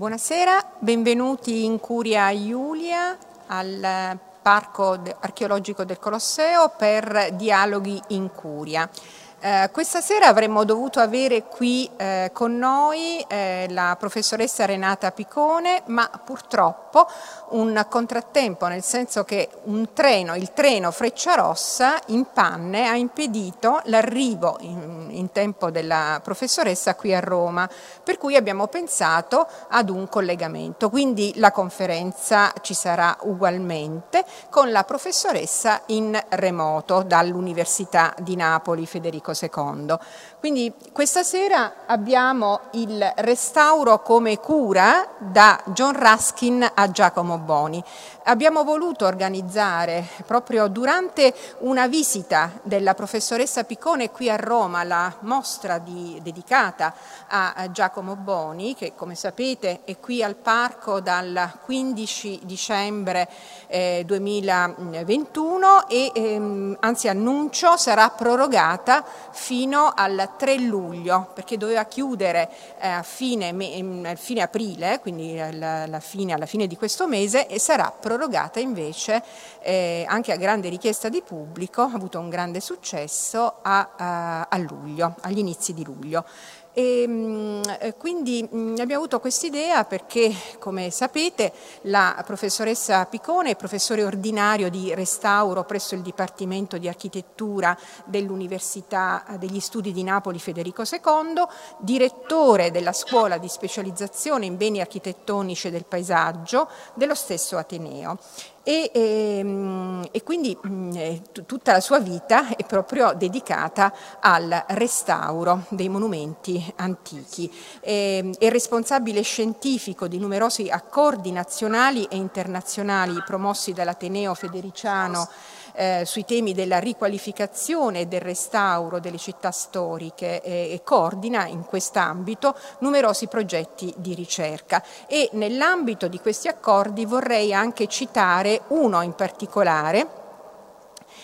Buonasera, benvenuti in Curia Iulia al Parco Archeologico del Colosseo per Dialoghi in Curia. Eh, questa sera avremmo dovuto avere qui eh, con noi eh, la professoressa Renata Picone, ma purtroppo un contrattempo, nel senso che un treno, il treno Frecciarossa in panne ha impedito l'arrivo in, in tempo della professoressa qui a Roma, per cui abbiamo pensato ad un collegamento. Quindi la conferenza ci sarà ugualmente con la professoressa in remoto dall'Università di Napoli Federico II. Quindi questa sera abbiamo il restauro come cura da John Ruskin a Giacomo Boni. Abbiamo voluto organizzare proprio durante una visita della professoressa Piccone qui a Roma la mostra di, dedicata a Giacomo Boni che come sapete è qui al parco dal 15 dicembre eh, 2021 e ehm, anzi annuncio sarà prorogata fino al 3 luglio perché doveva chiudere eh, a fine, me, fine, aprile, quindi alla fine, alla fine, di questo mese e sarà prorogata invece eh, anche a grande richiesta di pubblico, ha avuto un grande successo a, a, a luglio, agli inizi di luglio. E, mm, eh, quindi mm, abbiamo avuto quest'idea perché, come sapete, la professoressa Picone è professore ordinario di restauro presso il Dipartimento di Architettura dell'Università degli Studi di Napoli Federico II, direttore della scuola di specializzazione in beni architettonici del paesaggio dello stesso Ateneo e, e, ehm, e quindi mm, eh, tutta la sua vita è proprio dedicata al restauro dei monumenti antichi. È, è responsabile scientifico di numerosi accordi nazionali e internazionali promossi dall'Ateneo Federiciano eh, sui temi della riqualificazione e del restauro delle città storiche eh, e coordina in quest'ambito numerosi progetti di ricerca. E nell'ambito di questi accordi vorrei anche citare uno in particolare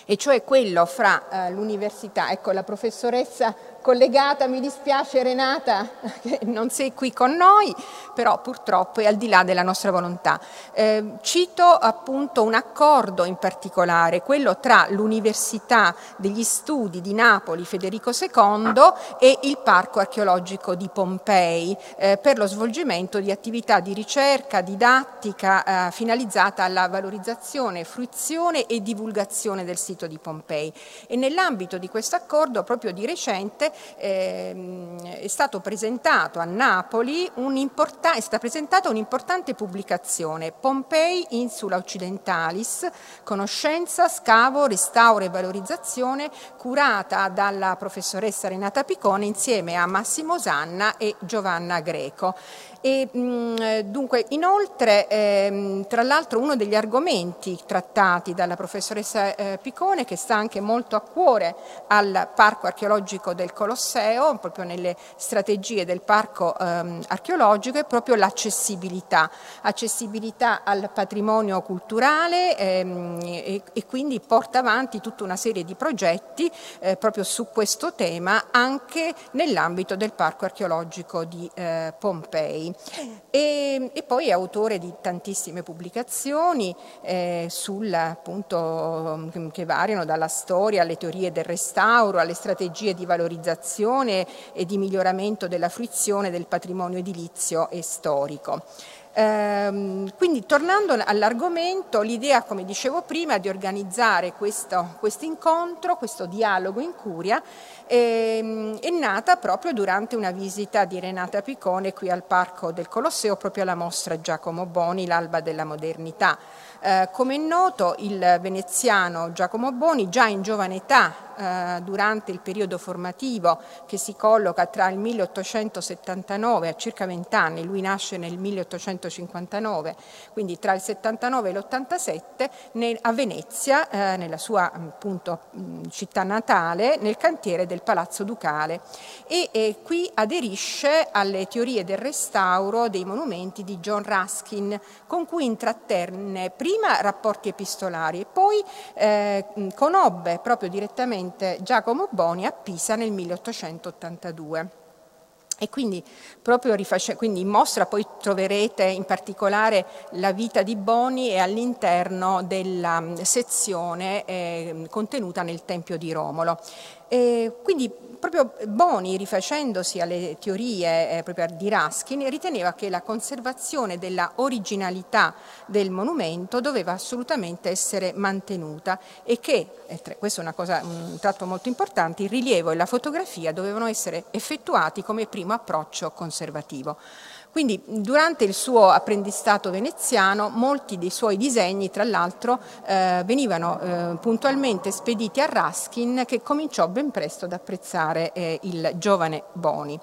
e cioè quello fra eh, l'università, ecco la professoressa collegata, mi dispiace Renata che non sei qui con noi, però purtroppo è al di là della nostra volontà. Eh, cito appunto un accordo in particolare, quello tra l'Università degli Studi di Napoli Federico II e il Parco archeologico di Pompei eh, per lo svolgimento di attività di ricerca didattica eh, finalizzata alla valorizzazione, fruizione e divulgazione del sito di Pompei. E nell'ambito di questo accordo, proprio di recente, ehm, è stato presentato a Napoli è stata presentata un'importante pubblicazione, Pompei Insula Occidentalis, conoscenza, scavo, restauro e valorizzazione, curata dalla professoressa Renata Picone insieme a Massimo Sanna e Giovanna Greco. E, mh, dunque, inoltre, ehm, tra l'altro, uno degli argomenti trattati dalla professoressa eh, Picone, che sta anche molto a cuore al Parco archeologico del Colosseo, proprio nelle strategie del parco ehm, archeologico, è proprio l'accessibilità, accessibilità al patrimonio culturale ehm, e, e, quindi porta avanti tutta una serie di progetti eh, proprio su questo tema anche nell'ambito del parco archeologico di eh, Pompei. E, e, poi è autore di tantissime pubblicazioni eh, sul, appunto, che variano dalla storia alle teorie del restauro, alle strategie di valorizzazione e di miglioramento della fruizione del patrimonio edilizio e storico. Ehm, quindi tornando all'argomento, l'idea, come dicevo prima, di organizzare questo, questo incontro, questo dialogo in curia, è nata proprio durante una visita di Renata Picone qui al Parco del Colosseo, proprio alla mostra Giacomo Boni, l'alba della modernità. Eh, come è noto, il veneziano Giacomo Boni già in giovane età eh, durante il periodo formativo che si colloca tra il 1879 a circa 20 anni, lui nasce nel 1859, quindi tra il 79 e l'87 a Venezia, eh, nella sua appunto, città natale, nel cantiere del Palazzo Ducale. E, e qui aderisce alle teorie del restauro dei monumenti di John Ruskin con cui intrattenne prima rapporti epistolari e poi eh, conobbe proprio direttamente Giacomo Boni a Pisa nel 1882. e quindi riface, quindi in mostra poi troverete in particolare la vita di Boni e all'interno della mm, sezione eh, contenuta nel Tempio di Romolo. E quindi proprio Boni, rifacendosi alle teorie eh, di Raskin, riteneva che la conservazione della originalità del monumento doveva assolutamente essere mantenuta e che, eh, questo è una cosa, un tratto molto importante, il rilievo e la fotografia dovevano essere effettuati come primo approccio conservativo. Quindi durante il suo apprendistato veneziano molti dei suoi disegni tra l'altro eh, venivano eh, puntualmente spediti a Raskin che cominciò ben presto ad apprezzare eh, il giovane Boni.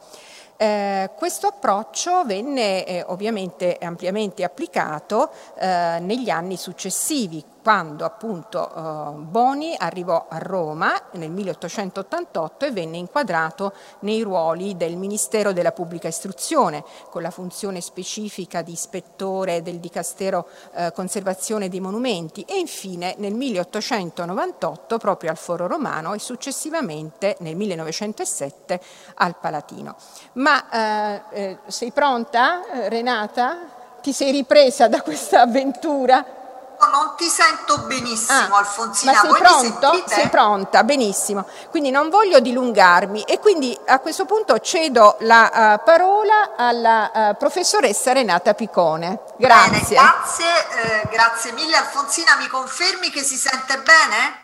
Eh, questo approccio venne eh, ovviamente ampiamente applicato eh, negli anni successivi, quando appunto eh, Boni arrivò a Roma nel 1888 e venne inquadrato nei ruoli del Ministero della Pubblica Istruzione, con la funzione specifica di ispettore del Dicastero eh, Conservazione dei Monumenti e infine nel 1898 proprio al Foro Romano e successivamente nel 1907 al Palatino. Ma eh, eh, sei pronta Renata? Ti sei ripresa da questa avventura? Non ti sento benissimo, ah, Alfonsina. Ma sei Voi pronto? Sei pronta, benissimo. Quindi non voglio dilungarmi e quindi a questo punto cedo la uh, parola alla uh, professoressa Renata Picone. Grazie. Bene, grazie, eh, grazie mille Alfonsina. Mi confermi che si sente bene?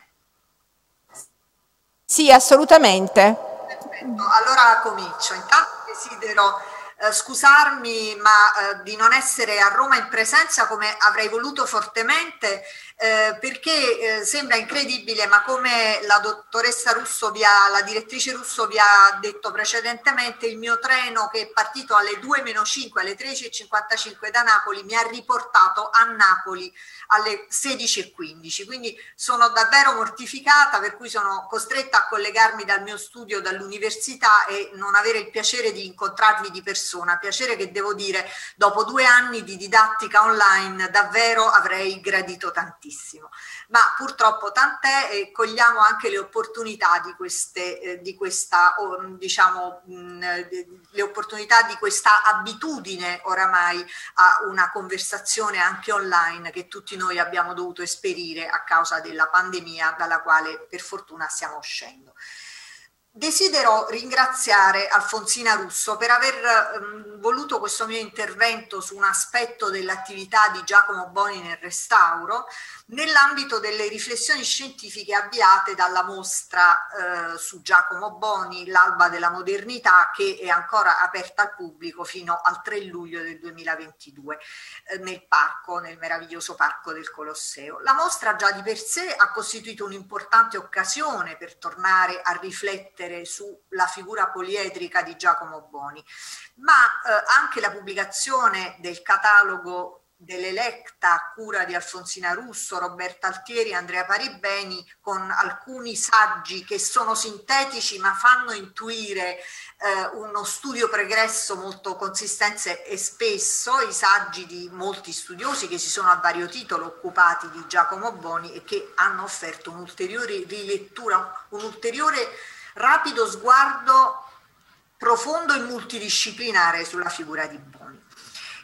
Sì, assolutamente. Perfetto, allora comincio. Intanto desidero eh, scusarmi ma eh, di non essere a Roma in presenza come avrei voluto fortemente eh, perché eh, sembra incredibile, ma come la dottoressa Russo, vi ha, la direttrice Russo vi ha detto precedentemente, il mio treno che è partito alle 2 meno 5, alle 13.55 da Napoli, mi ha riportato a Napoli alle 16.15. Quindi sono davvero mortificata, per cui sono costretta a collegarmi dal mio studio, dall'università e non avere il piacere di incontrarvi di persona. Piacere che devo dire, dopo due anni di didattica online, davvero avrei gradito tantissimo tantissimo, ma purtroppo tant'è e cogliamo anche le opportunità di, queste, eh, di questa, diciamo, mh, le opportunità di questa abitudine oramai a una conversazione anche online che tutti noi abbiamo dovuto esperire a causa della pandemia dalla quale per fortuna stiamo uscendo. Desidero ringraziare Alfonsina Russo per aver ehm, voluto questo mio intervento su un aspetto dell'attività di Giacomo Boni nel restauro nell'ambito delle riflessioni scientifiche avviate dalla mostra eh, su Giacomo Boni, l'alba della modernità, che è ancora aperta al pubblico fino al 3 luglio del 2022 eh, nel parco, nel meraviglioso parco del Colosseo. La mostra già di per sé ha costituito un'importante occasione per tornare a riflettere riflettere sulla figura poliedrica di Giacomo Boni, ma eh, anche la pubblicazione del catalogo dell'Electa a cura di Alfonsina Russo, Roberta Altieri, Andrea Paribeni, con alcuni saggi che sono sintetici ma fanno intuire eh, uno studio pregresso molto consistente e spesso, i saggi di molti studiosi che si sono a vario titolo occupati di Giacomo Boni e che hanno offerto un'ulteriore rilettura, un ulteriore rapido sguardo profondo e multidisciplinare sulla figura di Boni.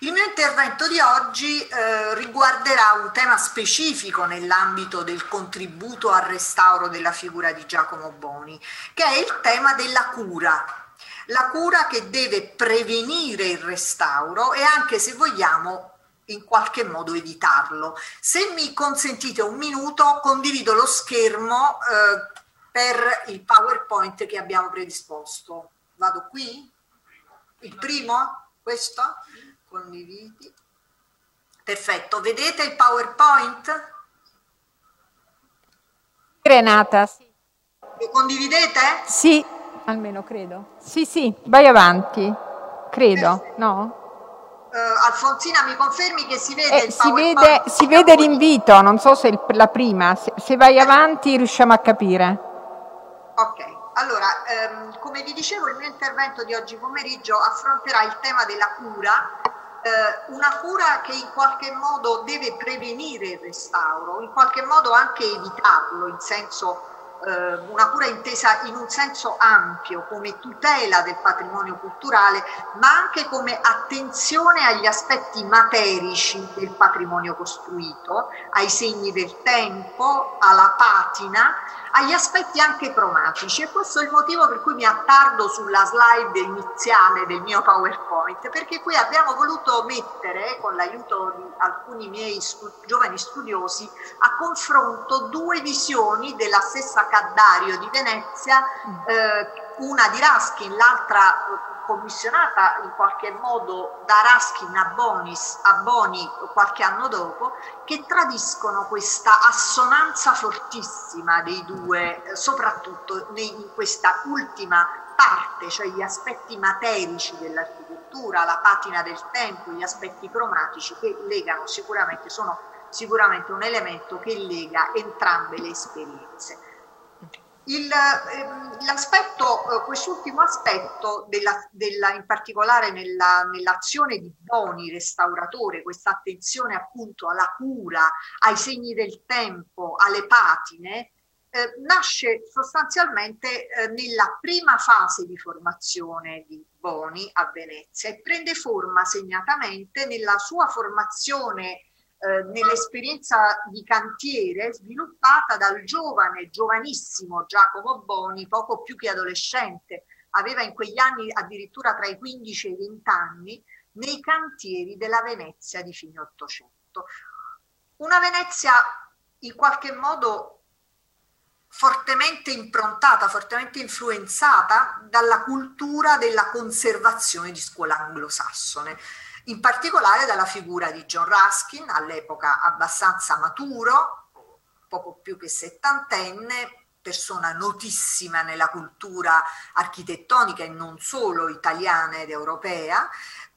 Il mio intervento di oggi eh, riguarderà un tema specifico nell'ambito del contributo al restauro della figura di Giacomo Boni, che è il tema della cura. La cura che deve prevenire il restauro e anche, se vogliamo, in qualche modo evitarlo. Se mi consentite un minuto, condivido lo schermo eh, per il PowerPoint che abbiamo predisposto. Vado qui? Il primo? Questo? Condividi. Perfetto, vedete il PowerPoint? Renata, sì. Lo condividete? Sì, almeno credo. Sì, sì, vai avanti, credo, Perfetto. no? Uh, Alfonsina, mi confermi che si vede eh, si vede, si vede l'invito, non so se il, la prima, se, se vai avanti riusciamo a capire. Ok, allora, ehm, come vi dicevo, il mio intervento di oggi pomeriggio affronterà il tema della cura, eh, una cura che in qualche modo deve prevenire il restauro, in qualche modo anche evitarlo in senso eh, una cura intesa in un senso ampio come tutela del patrimonio culturale, ma anche come attenzione agli aspetti materici del patrimonio costruito, ai segni del tempo, alla patina, agli aspetti anche cromatici. E questo è il motivo per cui mi attardo sulla slide iniziale del mio PowerPoint, perché qui abbiamo voluto mettere, con l'aiuto di alcuni miei stu giovani studiosi, a confronto due visioni della stessa Caddario di Venezia, eh, una di Raskin, l'altra commissionata in qualche modo da Raskin a, Bonis, a Boni qualche anno dopo, che tradiscono questa assonanza fortissima dei due, eh, soprattutto in questa ultima parte, cioè gli aspetti materici dell'architettura, la patina del tempo, gli aspetti cromatici che legano sicuramente, sono sicuramente un elemento che lega entrambe le esperienze. Ehm, l'aspetto, eh, quest'ultimo aspetto, della, della, in particolare nella, nell'azione di Boni, restauratore, questa attenzione appunto alla cura, ai segni del tempo, alle patine, eh, nasce sostanzialmente eh, nella prima fase di formazione di Boni a Venezia e prende forma segnatamente nella sua formazione eh, nell'esperienza di cantiere sviluppata dal giovane, giovanissimo Giacomo Boni, poco più che adolescente, aveva in quegli anni addirittura tra i 15 e i 20 anni, nei cantieri della Venezia di fine Ottocento. Una Venezia in qualche modo fortemente improntata, fortemente influenzata dalla cultura della conservazione di scuola anglosassone in particolare dalla figura di John Ruskin, all'epoca abbastanza maturo, poco più che settantenne, persona notissima nella cultura architettonica e non solo italiana ed europea,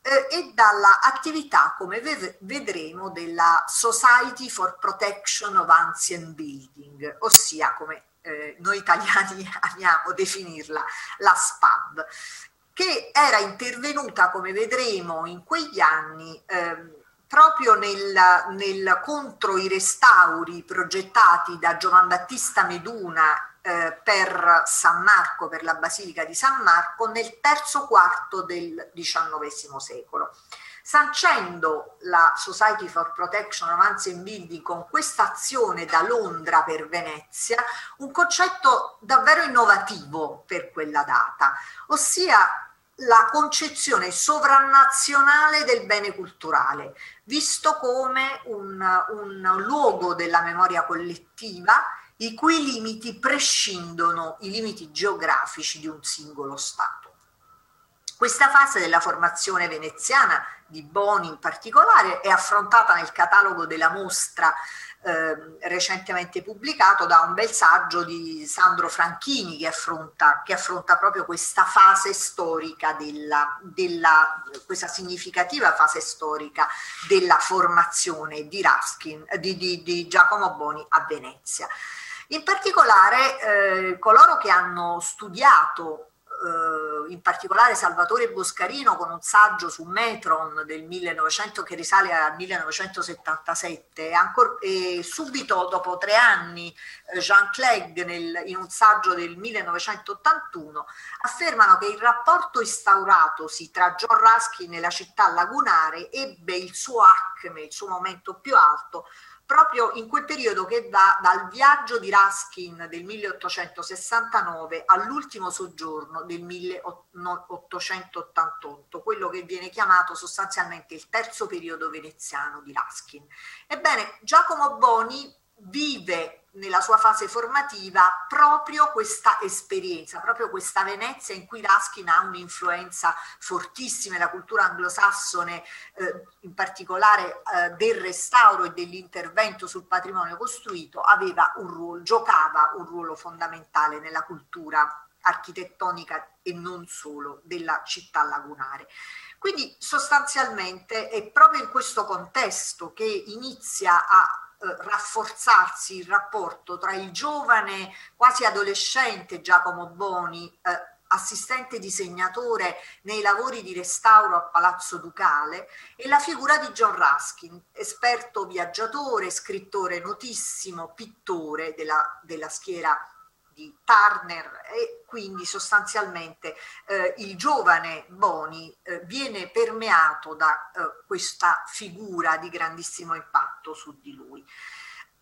eh, e dalla attività, come vedremo, della Society for Protection of Ancient Building, ossia come eh, noi italiani amiamo definirla, la SPAB, che era intervenuta, come vedremo, in quegli anni eh, proprio nel, nel, contro i restauri progettati da Giovan Battista Meduna eh, per San Marco, per la Basilica di San Marco, nel terzo quarto del XIX secolo. Sancendo la Society for Protection of Ancient Building con questa azione da Londra per Venezia un concetto davvero innovativo per quella data, ossia la concezione sovranazionale del bene culturale, visto come un, un luogo della memoria collettiva i cui limiti prescindono i limiti geografici di un singolo Stato. Questa fase della formazione veneziana, di Boni in particolare, è affrontata nel catalogo della mostra eh, recentemente pubblicato da un bel saggio di Sandro Franchini che affronta, che affronta proprio questa fase storica della, della, questa significativa fase storica della formazione di Raskin, di, di, di Giacomo Boni a Venezia. In particolare eh, coloro che hanno studiato eh, in particolare Salvatore Boscarino con un saggio su Metron del 1900 che risale al 1977 ancora, e subito dopo tre anni eh, Jean Clegg nel, in un saggio del 1981 affermano che il rapporto instauratosi tra John Ruskin e la città lagunare ebbe il suo acme, il suo momento più alto proprio in quel periodo che va dal viaggio di Raskin del 1869 all'ultimo soggiorno del 1888, quello che viene chiamato sostanzialmente il terzo periodo veneziano di Raskin. Ebbene, Giacomo Boni vive nella sua fase formativa proprio questa esperienza, proprio questa Venezia in cui Raskin ha un'influenza fortissima nella cultura anglosassone, eh, in particolare eh, del restauro e dell'intervento sul patrimonio costruito, aveva un ruolo, giocava un ruolo fondamentale nella cultura architettonica e non solo della città lagunare. Quindi sostanzialmente è proprio in questo contesto che inizia a eh, rafforzarsi il rapporto tra il giovane, quasi adolescente Giacomo Boni, eh, assistente disegnatore nei lavori di restauro a Palazzo Ducale, e la figura di John Ruskin, esperto viaggiatore, scrittore notissimo, pittore della, della schiera di Turner e quindi sostanzialmente eh, il giovane Boni eh, viene permeato da eh, questa figura di grandissimo impatto su di lui.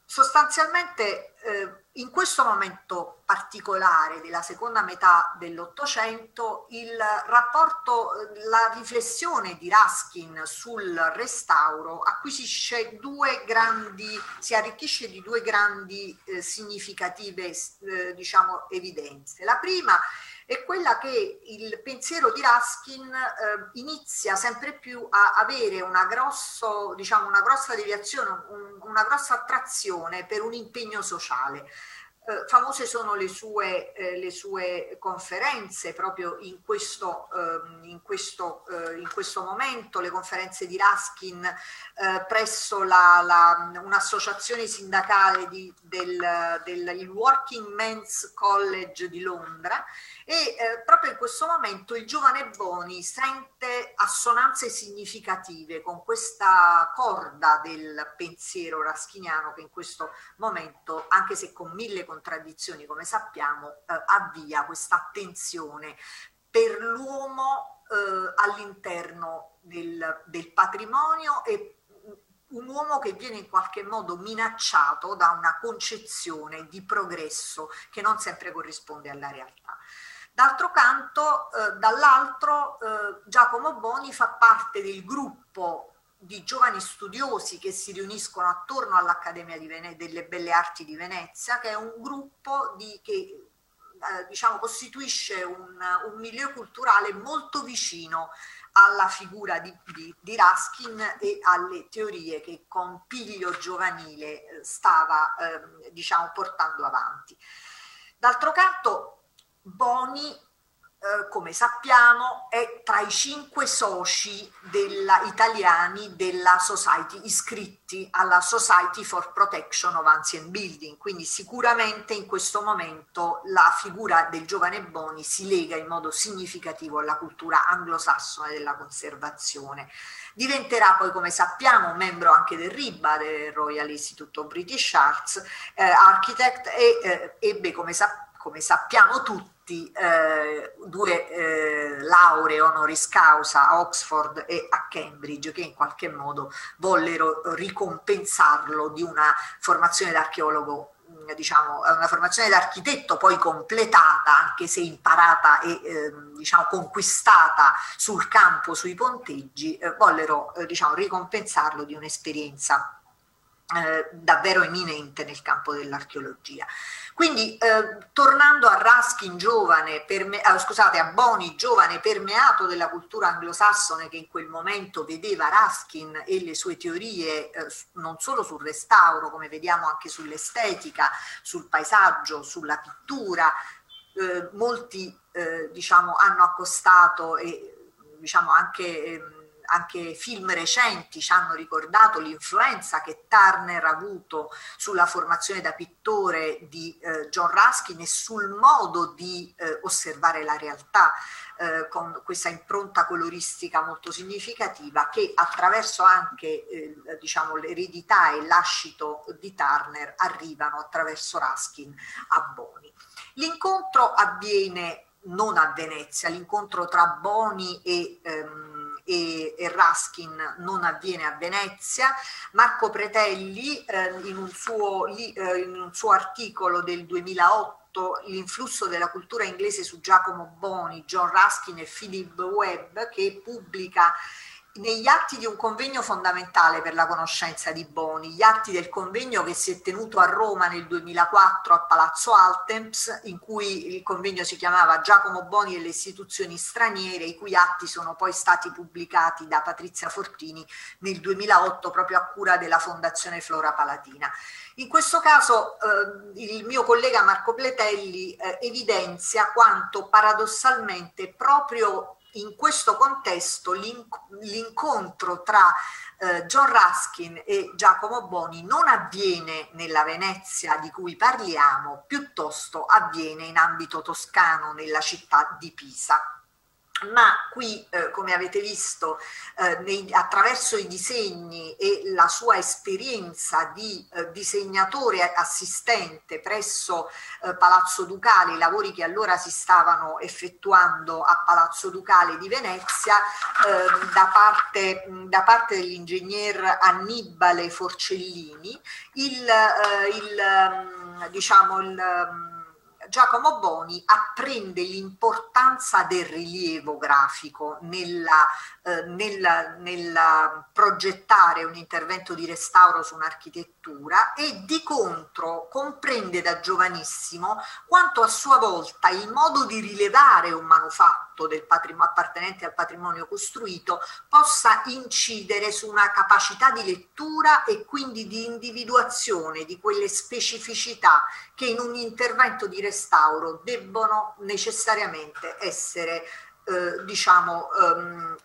Sostanzialmente eh, in questo momento particolare della seconda metà dell'Ottocento il rapporto, la riflessione di Raskin sul restauro acquisisce due grandi, si arricchisce di due grandi eh, significative eh, diciamo, evidenze. La prima è quella che il pensiero di Raskin eh, inizia sempre più a avere una, grosso, diciamo, una grossa deviazione, un, una grossa attrazione per un impegno sociale. Eh, famose sono le sue, eh, le sue, conferenze proprio in questo, ehm, in, questo, eh, in questo, momento, le conferenze di Raskin eh, presso la, la, un'associazione sindacale del, del Working Men's College di Londra e eh, proprio in questo momento il giovane Boni sente assonanze significative con questa corda del pensiero raschiniano che in questo momento, anche se con mille contraddizioni come sappiamo, eh, avvia questa attenzione per l'uomo eh, all'interno del, del patrimonio e un uomo che viene in qualche modo minacciato da una concezione di progresso che non sempre corrisponde alla realtà. D'altro canto, eh, dall'altro, eh, Giacomo Boni fa parte del gruppo di giovani studiosi che si riuniscono attorno all'Accademia delle Belle Arti di Venezia, che è un gruppo di, che eh, diciamo, costituisce un, un milieu culturale molto vicino alla figura di, di, di, Raskin e alle teorie che con piglio giovanile stava eh, diciamo, portando avanti. D'altro canto, Boni, eh, come sappiamo, è tra i cinque soci della, italiani della Society iscritti alla Society for Protection of Ancient Building, quindi sicuramente in questo momento la figura del giovane Boni si lega in modo significativo alla cultura anglosassone della conservazione. Diventerà poi, come sappiamo, membro anche del RIBA, del Royal Institute of British Arts, eh, Architect, e eh, ebbe, come, sa- come sappiamo tutti, tutti eh, due eh, lauree honoris causa a Oxford e a Cambridge che in qualche modo vollero ricompensarlo di una formazione d'archeologo mm, diciamo una formazione d'architetto poi completata anche se imparata e eh, diciamo conquistata sul campo sui ponteggi eh, vollero eh, diciamo ricompensarlo di un'esperienza eh, davvero eminente nel campo dell'archeologia. Quindi eh, tornando a Raskin giovane, perme- ah, scusate, a Boni giovane permeato della cultura anglosassone che in quel momento vedeva Raskin e le sue teorie eh, non solo sul restauro, come vediamo anche sull'estetica, sul paesaggio, sulla pittura, eh, molti eh, diciamo, hanno accostato e diciamo anche ehm, anche film recenti ci hanno ricordato l'influenza che Turner ha avuto sulla formazione da pittore di eh, John Ruskin e sul modo di eh, osservare la realtà eh, con questa impronta coloristica molto significativa che attraverso anche eh, diciamo, l'eredità e l'ascito di Turner arrivano attraverso Ruskin a Boni. L'incontro avviene non a Venezia, l'incontro tra Boni e ehm, e, e Raskin non avviene a Venezia. Marco Pretelli eh, in, un suo, li, eh, in un suo articolo del 2008 l'influsso della cultura inglese su Giacomo Boni, John Raskin e Philip Webb che pubblica negli atti di un convegno fondamentale per la conoscenza di Boni, gli atti del convegno che si è tenuto a Roma nel 2004 a Palazzo Altemps, in cui il convegno si chiamava Giacomo Boni e le istituzioni straniere, i cui atti sono poi stati pubblicati da Patrizia Fortini nel 2008 proprio a cura della Fondazione Flora Palatina. In questo caso eh, il mio collega Marco Pletelli eh, evidenzia quanto paradossalmente proprio in questo contesto l'incontro tra eh, John Ruskin e Giacomo Boni non avviene nella Venezia di cui parliamo, piuttosto avviene in ambito toscano nella città di Pisa. Ma qui, eh, come avete visto, eh, nei, attraverso i disegni e la sua esperienza di eh, disegnatore assistente presso eh, Palazzo Ducale, i lavori che allora si stavano effettuando a Palazzo Ducale di Venezia, ehm, da parte, da parte dell'ingegner Annibale Forcellini, il, eh, il diciamo, il Giacomo Boni apprende l'importanza del rilievo grafico nella, eh, nella, nella progettare un intervento di restauro su un'architettura e di contro comprende da giovanissimo quanto a sua volta il modo di rilevare un manufatto del appartenente al patrimonio costruito possa incidere su una capacità di lettura e quindi di individuazione di quelle specificità che in un intervento di restauro debbono necessariamente essere eh, diciamo um,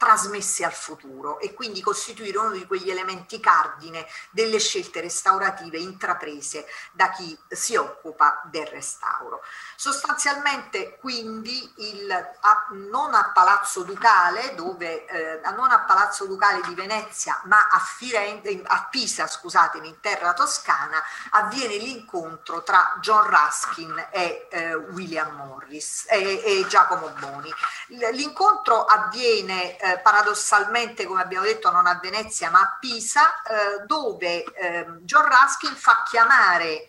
trasmessi al futuro e quindi costituire uno di quegli elementi cardine delle scelte restaurative intraprese da chi si occupa del restauro. Sostanzialmente quindi il, a, non a Palazzo Ducale, dove, eh, non a Palazzo Ducale di Venezia, ma a, Firenze, a Pisa, scusatemi, in terra toscana, avviene l'incontro tra John Ruskin e eh, William Morris e, e Giacomo Boni. L'incontro avviene eh, paradossalmente, come abbiamo detto, non a Venezia ma a Pisa, eh, dove eh, John Ruskin fa chiamare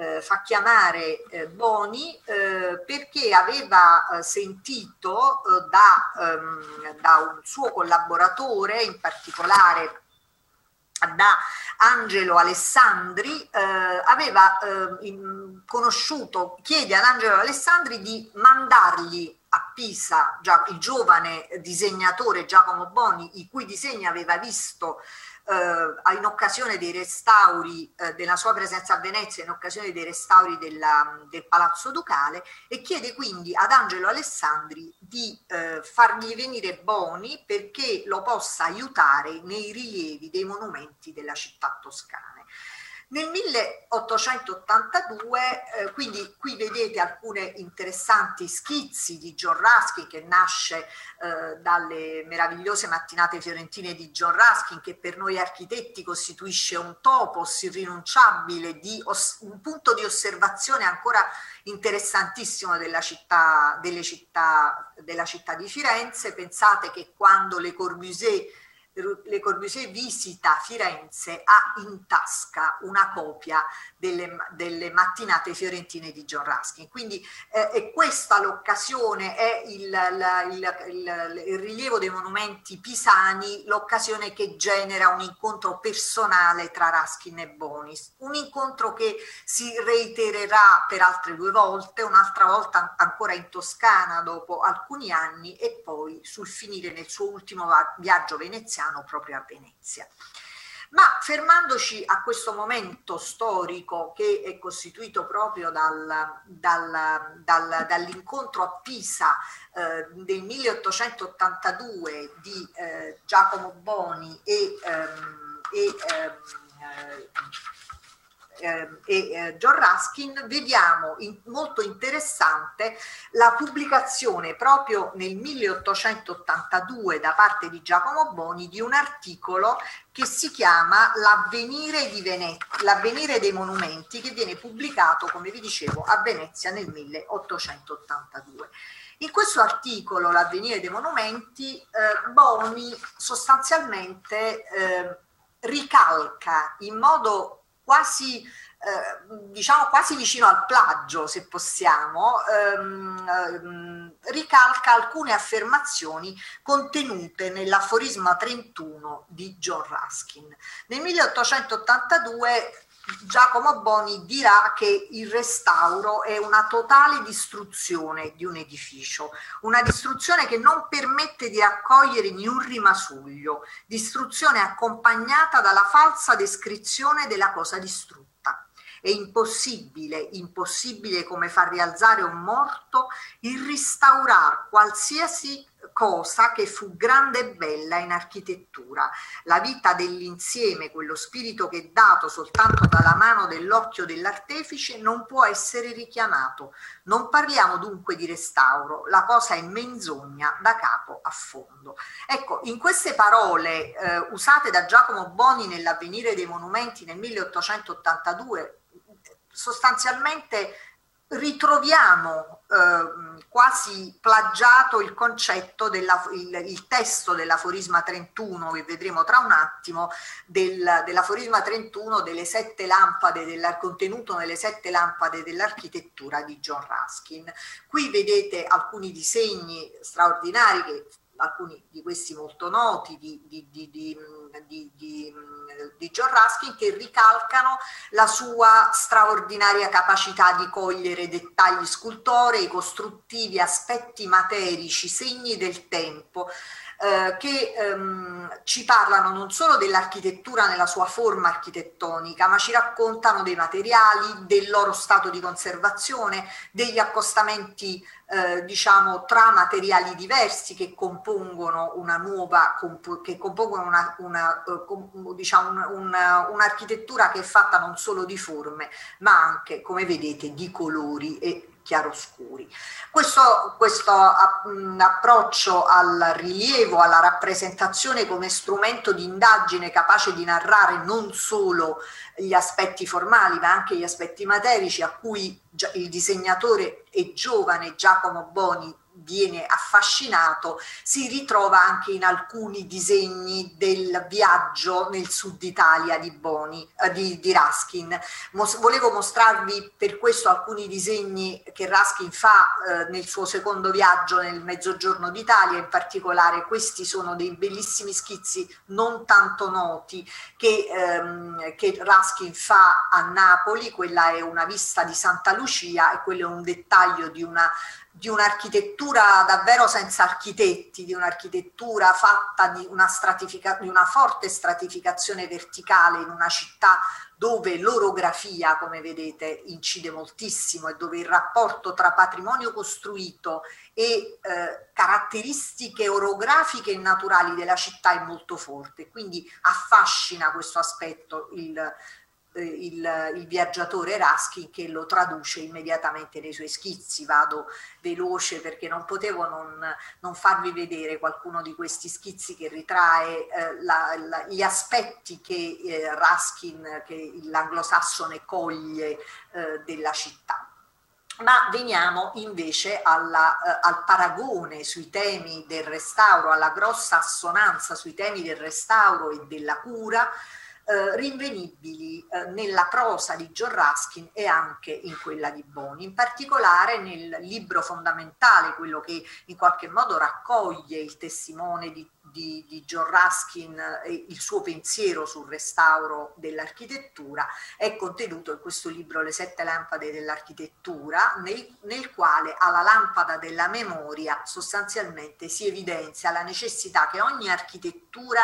eh, fa chiamare eh, Boni eh, perché aveva eh, sentito eh, da, ehm, da, un suo collaboratore, in particolare da Angelo Alessandri, eh, aveva in, conosciuto, chiede ad Angelo Alessandri di mandargli a Pisa già, il giovane disegnatore Giacomo Boni, i cui disegni aveva visto eh, in occasione dei restauri eh, della sua presenza a Venezia, in occasione dei restauri della, del Palazzo Ducale e chiede quindi ad Angelo Alessandri di eh, fargli venire Boni perché lo possa aiutare nei rilievi dei monumenti della città toscane. Nel 1882, eh, quindi qui vedete alcune interessanti schizzi di John Ruskin che nasce eh, dalle meravigliose mattinate fiorentine di John Ruskin che per noi architetti costituisce un topos irrinunciabile, di un punto di osservazione ancora interessantissimo della città, città, della città di Firenze. Pensate che quando Le Corbusier le Corbusier visita Firenze ha in tasca una copia delle, delle mattinate fiorentine di John Ruskin. Quindi eh, è questa l'occasione, è il, il, il, il, rilievo dei monumenti pisani, l'occasione che genera un incontro personale tra Ruskin e Bonis, un incontro che si reitererà per altre due volte, un'altra volta ancora in Toscana dopo alcuni anni e poi sul finire nel suo ultimo viaggio veneziano proprio a Venezia. Ma fermandoci a questo momento storico che è costituito proprio dal, dal, dal, dall'incontro a Pisa eh, del 1882 di eh, Giacomo Boni e, ehm, e ehm, eh, eh, e John Ruskin, vediamo in, molto interessante la pubblicazione proprio nel 1882 da parte di Giacomo Boni di un articolo che si chiama L'avvenire, L'avvenire dei monumenti che viene pubblicato, come vi dicevo, a Venezia nel 1882. In questo articolo, L'avvenire dei monumenti, eh, Boni sostanzialmente eh, ricalca in modo quasi eh, diciamo quasi vicino al plagio, se possiamo, ehm, ehm, ricalca alcune affermazioni contenute nell'aforisma 31 di John Ruskin. Nel 1882 Giacomo Boni dirà che il restauro è una totale distruzione di un edificio, una distruzione che non permette di raccogliere né un rimasuglio, distruzione accompagnata dalla falsa descrizione della cosa distrutta. È impossibile, impossibile come far rialzare un morto, il ristaurar qualsiasi cosa che fu grande e bella in architettura. La vita dell'insieme, quello spirito che è dato soltanto dalla mano dell'occhio dell'artefice, non può essere richiamato. Non parliamo dunque di restauro, la cosa è menzogna da capo a fondo. Ecco, in queste parole eh, usate da Giacomo Boni nell'avvenire dei monumenti nel 1882, sostanzialmente ritroviamo eh, quasi plagiato il concetto, della, il, il, testo dell'aforisma 31 che vedremo tra un attimo, del, dell'aforisma 31 delle sette lampade, del contenuto nelle sette lampade dell'architettura di John Ruskin. Qui vedete alcuni disegni straordinari che alcuni di questi molto noti di, di, di, di, John Ruskin che ricalcano la sua straordinaria capacità di cogliere dettagli scultorei, costruttivi, aspetti materici, segni del tempo, eh, che ehm, ci parlano non solo dell'architettura nella sua forma architettonica, ma ci raccontano dei materiali, del loro stato di conservazione, degli accostamenti eh, diciamo tra materiali diversi che compongono una nuova che compongono una, una, uh, diciamo una, un'architettura che è fatta non solo di forme ma anche come vedete di colori e chiaroscuri. Questo, questo approccio al rilievo, alla rappresentazione come strumento di indagine capace di narrare non solo gli aspetti formali ma anche gli aspetti materici a cui il disegnatore e giovane Giacomo Boni viene affascinato si ritrova anche in alcuni disegni del viaggio nel sud Italia di Boni, eh, di, di Raskin. Mos- volevo mostrarvi per questo alcuni disegni che Raskin fa eh, nel suo secondo viaggio nel mezzogiorno d'Italia, in particolare questi sono dei bellissimi schizzi non tanto noti che, ehm, che Raskin fa a Napoli, quella è una vista di Santa Lucia e quello è un dettaglio di una di un'architettura davvero senza architetti, di un'architettura fatta di una, di una, forte stratificazione verticale in una città dove l'orografia, come vedete, incide moltissimo e dove il rapporto tra patrimonio costruito e eh, caratteristiche orografiche e naturali della città è molto forte. Quindi affascina questo aspetto il, eh, il, il, viaggiatore Raskin che lo traduce immediatamente nei suoi schizzi. Vado veloce perché non potevo non, non farvi vedere qualcuno di questi schizzi che ritrae eh, la, la, gli aspetti che eh, Raskin, che l'anglosassone coglie eh, della città. Ma veniamo invece alla, eh, al paragone sui temi del restauro, alla grossa assonanza sui temi del restauro e della cura eh, rinvenibili eh, nella prosa di John Ruskin e anche in quella di Boni, in particolare nel libro fondamentale, quello che in qualche modo raccoglie il testimone di di, di John Ruskin il suo pensiero sul restauro dell'architettura è contenuto in questo libro Le sette lampade dell'architettura, nel, nel quale alla lampada della memoria sostanzialmente si evidenzia la necessità che ogni architettura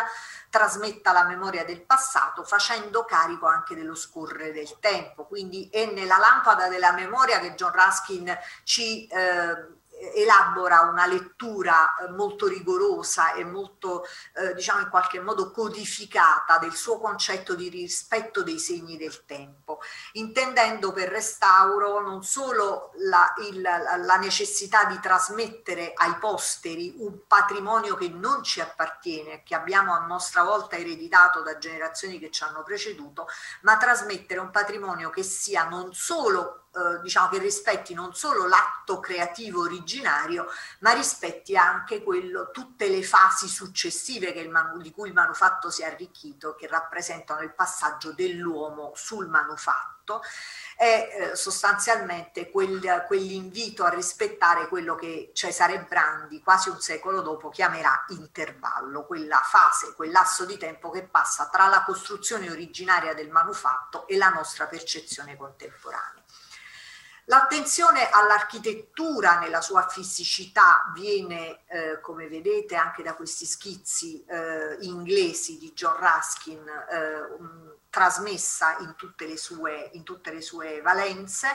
trasmetta la memoria del passato facendo carico anche dello scorrere del tempo. Quindi è nella lampada della memoria che John Ruskin ci eh, elabora una lettura eh, molto rigorosa e molto, eh, diciamo in qualche modo codificata del suo concetto di rispetto dei segni del tempo, intendendo per restauro non solo la, il, la necessità di trasmettere ai posteri un patrimonio che non ci appartiene, che abbiamo a nostra volta ereditato da generazioni che ci hanno preceduto, ma trasmettere un patrimonio che sia non solo eh, diciamo che rispetti non solo l'atto creativo originario, ma rispetti anche quello, tutte le fasi successive manu, di cui il manufatto si è arricchito, che rappresentano il passaggio dell'uomo sul manufatto è eh, sostanzialmente quel, quell'invito a rispettare quello che Cesare Brandi quasi un secolo dopo chiamerà intervallo, quella fase, quel lasso di tempo che passa tra la costruzione originaria del manufatto e la nostra percezione contemporanea. L'attenzione all'architettura nella sua fisicità viene, eh, come vedete anche da questi schizzi eh, inglesi di John Ruskin, eh, trasmessa in tutte le sue, tutte le sue valenze,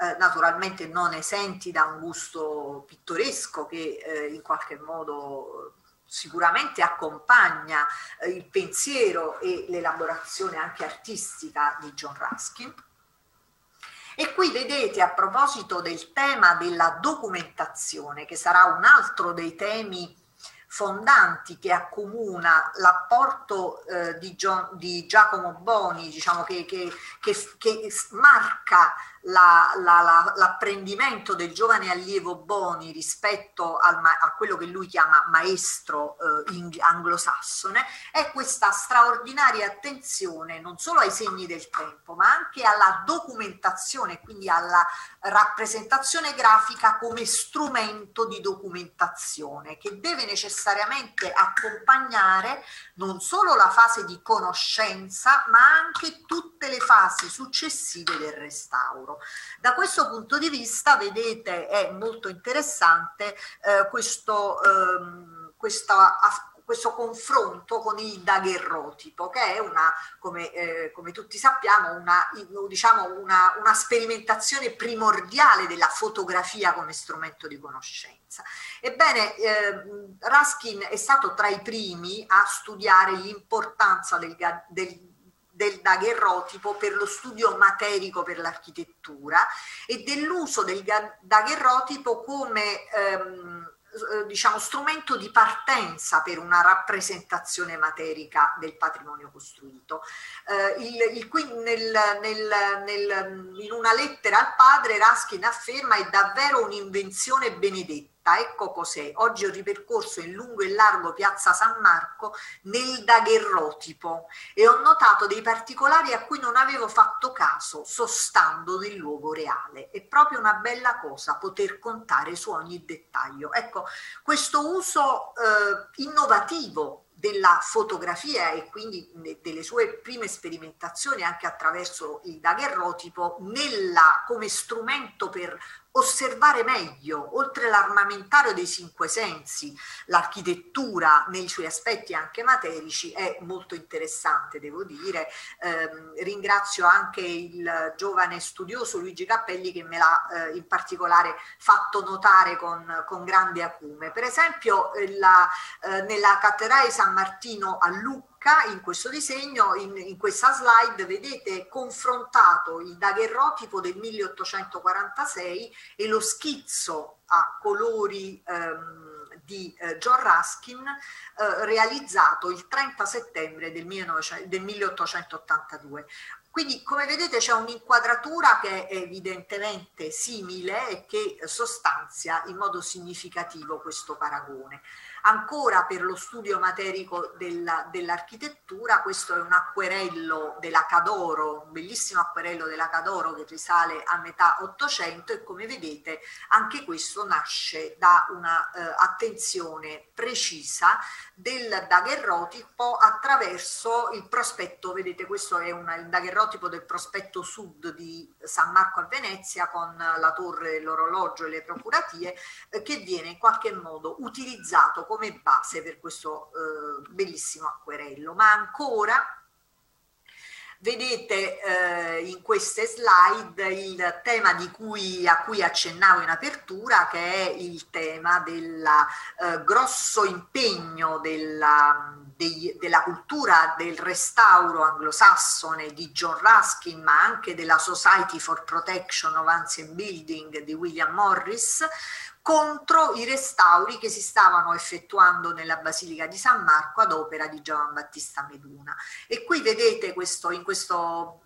eh, naturalmente non esenti da un gusto pittoresco che eh, in qualche modo sicuramente accompagna eh, il pensiero e l'elaborazione anche artistica di John Ruskin. E qui vedete a proposito del tema della documentazione, che sarà un altro dei temi fondanti che accomuna l'apporto eh, di, di, Giacomo Boni, diciamo che, che, che, che marca la, la, la, l'apprendimento del giovane allievo Boni rispetto al, a quello che lui chiama maestro eh, anglosassone è questa straordinaria attenzione non solo ai segni del tempo ma anche alla documentazione, quindi alla rappresentazione grafica come strumento di documentazione che deve necessariamente accompagnare non solo la fase di conoscenza ma anche tutte le fasi successive del restauro lavoro. Da questo punto di vista, vedete, è molto interessante eh, questo, ehm, questa questo confronto con il daguerrotipo, che è una, come, eh, come tutti sappiamo, una, diciamo una, una, sperimentazione primordiale della fotografia come strumento di conoscenza. Ebbene, eh, Raskin è stato tra i primi a studiare l'importanza del, del del daguerrotipo per lo studio materico per l'architettura e dell'uso del daguerrotipo come ehm, eh, diciamo, strumento di partenza per una rappresentazione materica del patrimonio costruito. Eh, il, il, qui nel, nel, nel, in una lettera al padre Raskin afferma è davvero un'invenzione benedetta Ecco cos'è. Oggi ho ripercorso in lungo e largo piazza San Marco nel daguerrotipo e ho notato dei particolari a cui non avevo fatto caso sostando nel luogo reale. È proprio una bella cosa poter contare su ogni dettaglio. Ecco, questo uso eh, innovativo della fotografia e quindi delle sue prime sperimentazioni anche attraverso il daguerrotipo nella, come strumento per osservare meglio, oltre l'armamentario dei cinque sensi, l'architettura nei suoi aspetti anche materici è molto interessante, devo dire. Eh, ringrazio anche il giovane studioso Luigi Cappelli che me l'ha eh, in particolare fatto notare con, con grande acume. Per esempio, la, eh, nella cattedrale San Martino a Lucca, in questo disegno, in, in, questa slide, vedete confrontato il daguerrotipo del 1846 e lo schizzo a colori ehm, di eh, John Ruskin eh, realizzato il 30 settembre del, 19, del 1882. Quindi come vedete c'è un'inquadratura che è evidentemente simile e che sostanzia in modo significativo questo paragone. Ancora per lo studio materico della, dell'architettura, questo è un acquerello della Cadoro, un bellissimo acquerello della Cadoro che risale a metà Ottocento e come vedete anche questo nasce da una eh, precisa del daguerrotipo attraverso il prospetto, vedete questo è un, il daguerrotipo del prospetto sud di San Marco a Venezia con la torre, l'orologio e le procuratie eh, che viene in qualche modo utilizzato come base per questo eh, bellissimo acquerello, ma ancora Vedete eh, in queste slide il tema cui, a cui accennavo in apertura, che è il tema del eh, grosso impegno della, dei, della cultura del restauro anglosassone di John Ruskin, ma anche della Society for Protection of Ancient Building di William Morris, contro i restauri che si stavano effettuando nella Basilica di San Marco ad opera di Giovan Battista Meduna. E qui vedete questo, in questo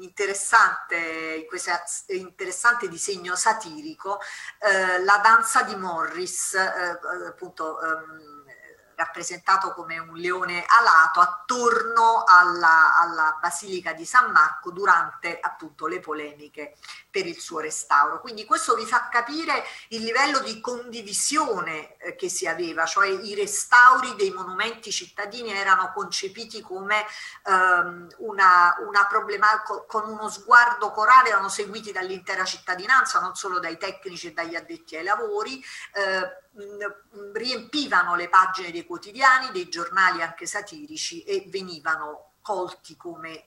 interessante, in questo interessante disegno satirico eh, la danza di Morris, eh, appunto. Ehm, rappresentato come un leone alato attorno alla, alla, Basilica di San Marco durante appunto le polemiche per il suo restauro. Quindi questo vi fa capire il livello di condivisione eh, che si aveva, cioè i restauri dei monumenti cittadini erano concepiti come ehm, una, una problematica, con uno sguardo corale, erano seguiti dall'intera cittadinanza, non solo dai tecnici e dagli addetti ai lavori. Eh, riempivano le pagine dei quotidiani, dei giornali anche satirici e venivano colti come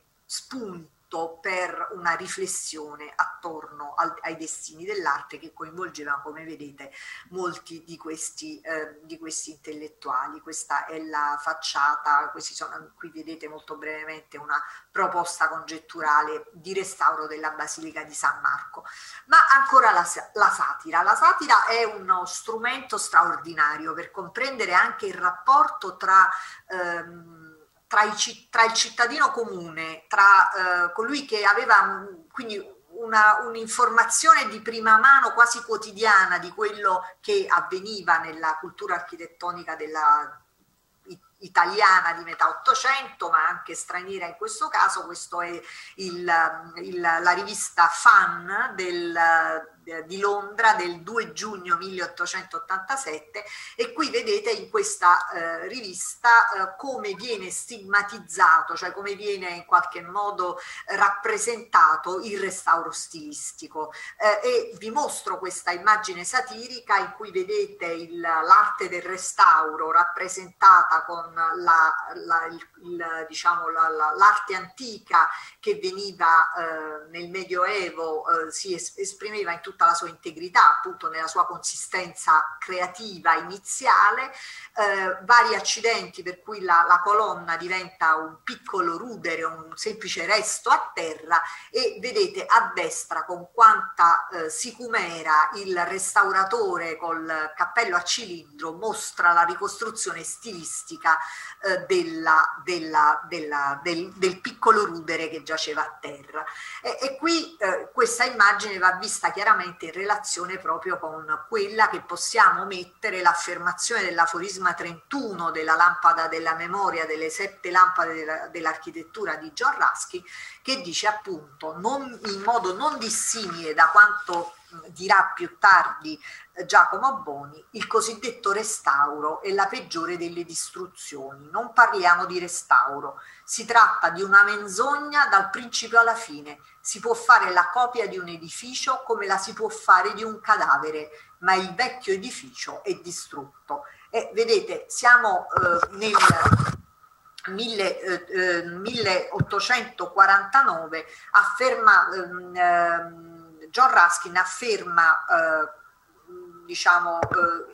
spunto per una riflessione attorno al, ai destini dell'arte che coinvolgeva, come vedete, molti di questi, eh, di questi intellettuali. Questa è la facciata, sono, qui vedete molto brevemente una proposta congetturale di restauro della Basilica di San Marco. Ma ancora la, la satira. La satira è uno strumento straordinario per comprendere anche il rapporto tra... Ehm, tra il, tra il cittadino comune, tra eh, colui che aveva quindi una, un'informazione di prima mano quasi quotidiana di quello che avveniva nella cultura architettonica della, italiana di metà Ottocento, ma anche straniera in questo caso. Questo è il, il, la rivista Fan del, di Londra del 2 giugno 1887 e qui vedete in questa eh, rivista eh, come viene stigmatizzato, cioè come viene in qualche modo rappresentato il restauro stilistico. Eh, e vi mostro questa immagine satirica in cui vedete l'arte del restauro rappresentata con la, la, il, diciamo, la, l'arte antica che veniva eh, nel Medioevo, eh, si es- esprimeva in tutta la sua integrità, appunto nella sua consistenza creativa iniziale, eh, vari accidenti per cui la, la, colonna diventa un piccolo rudere, un semplice resto a terra e vedete a destra con quanta eh, sicumera il restauratore col cappello a cilindro mostra la ricostruzione stilistica eh, della, della, della, del, del, piccolo rudere che giaceva a terra. E, e qui eh, questa immagine va vista chiaramente in relazione proprio con quella che possiamo mettere l'affermazione dell'aforisma 31 della lampada della memoria delle sette lampade della, dell'architettura di John Ruskin che dice appunto non, in modo non dissimile da quanto dirà più tardi eh, Giacomo Boni, il cosiddetto restauro è la peggiore delle distruzioni. Non parliamo di restauro, si tratta di una menzogna dal principio alla fine. Si può fare la copia di un edificio come la si può fare di un cadavere, ma il vecchio edificio è distrutto. E vedete, siamo eh, nel Mille, eh, 1849 eh, afferma ehm John Ruskin afferma eh, diciamo, eh,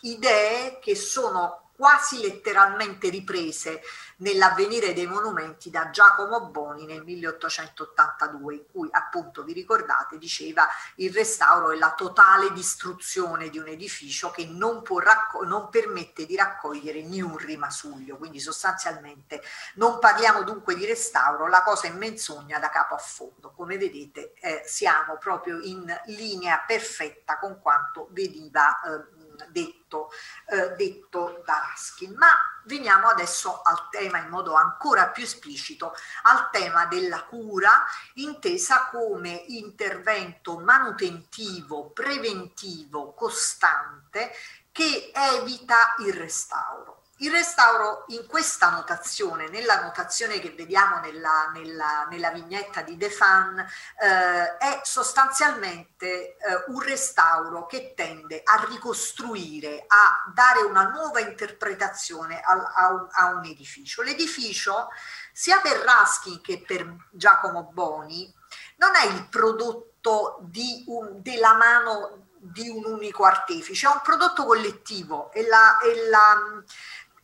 idee che sono quasi letteralmente riprese nell'avvenire dei monumenti da Giacomo Boni nel 1882, in cui appunto vi ricordate diceva il restauro è la totale distruzione di un edificio che non, può racco- non permette di raccogliere né un rimasuglio, quindi sostanzialmente non parliamo dunque di restauro, la cosa è menzogna da capo a fondo, come vedete eh, siamo proprio in linea perfetta con quanto veniva eh, detto, eh, detto da Raskin. Ma veniamo adesso al tema in modo ancora più esplicito, al tema della cura intesa come intervento manutentivo, preventivo, costante che evita il restauro. Il restauro in questa notazione, nella notazione che vediamo nella, nella, nella vignetta di De Fan, eh, è sostanzialmente eh, un restauro che tende a ricostruire, a dare una nuova interpretazione a, a, un, a un edificio. L'edificio, sia per Raskin che per Giacomo Boni, non è il prodotto un, della mano di un unico artefice, è un prodotto collettivo e la, e la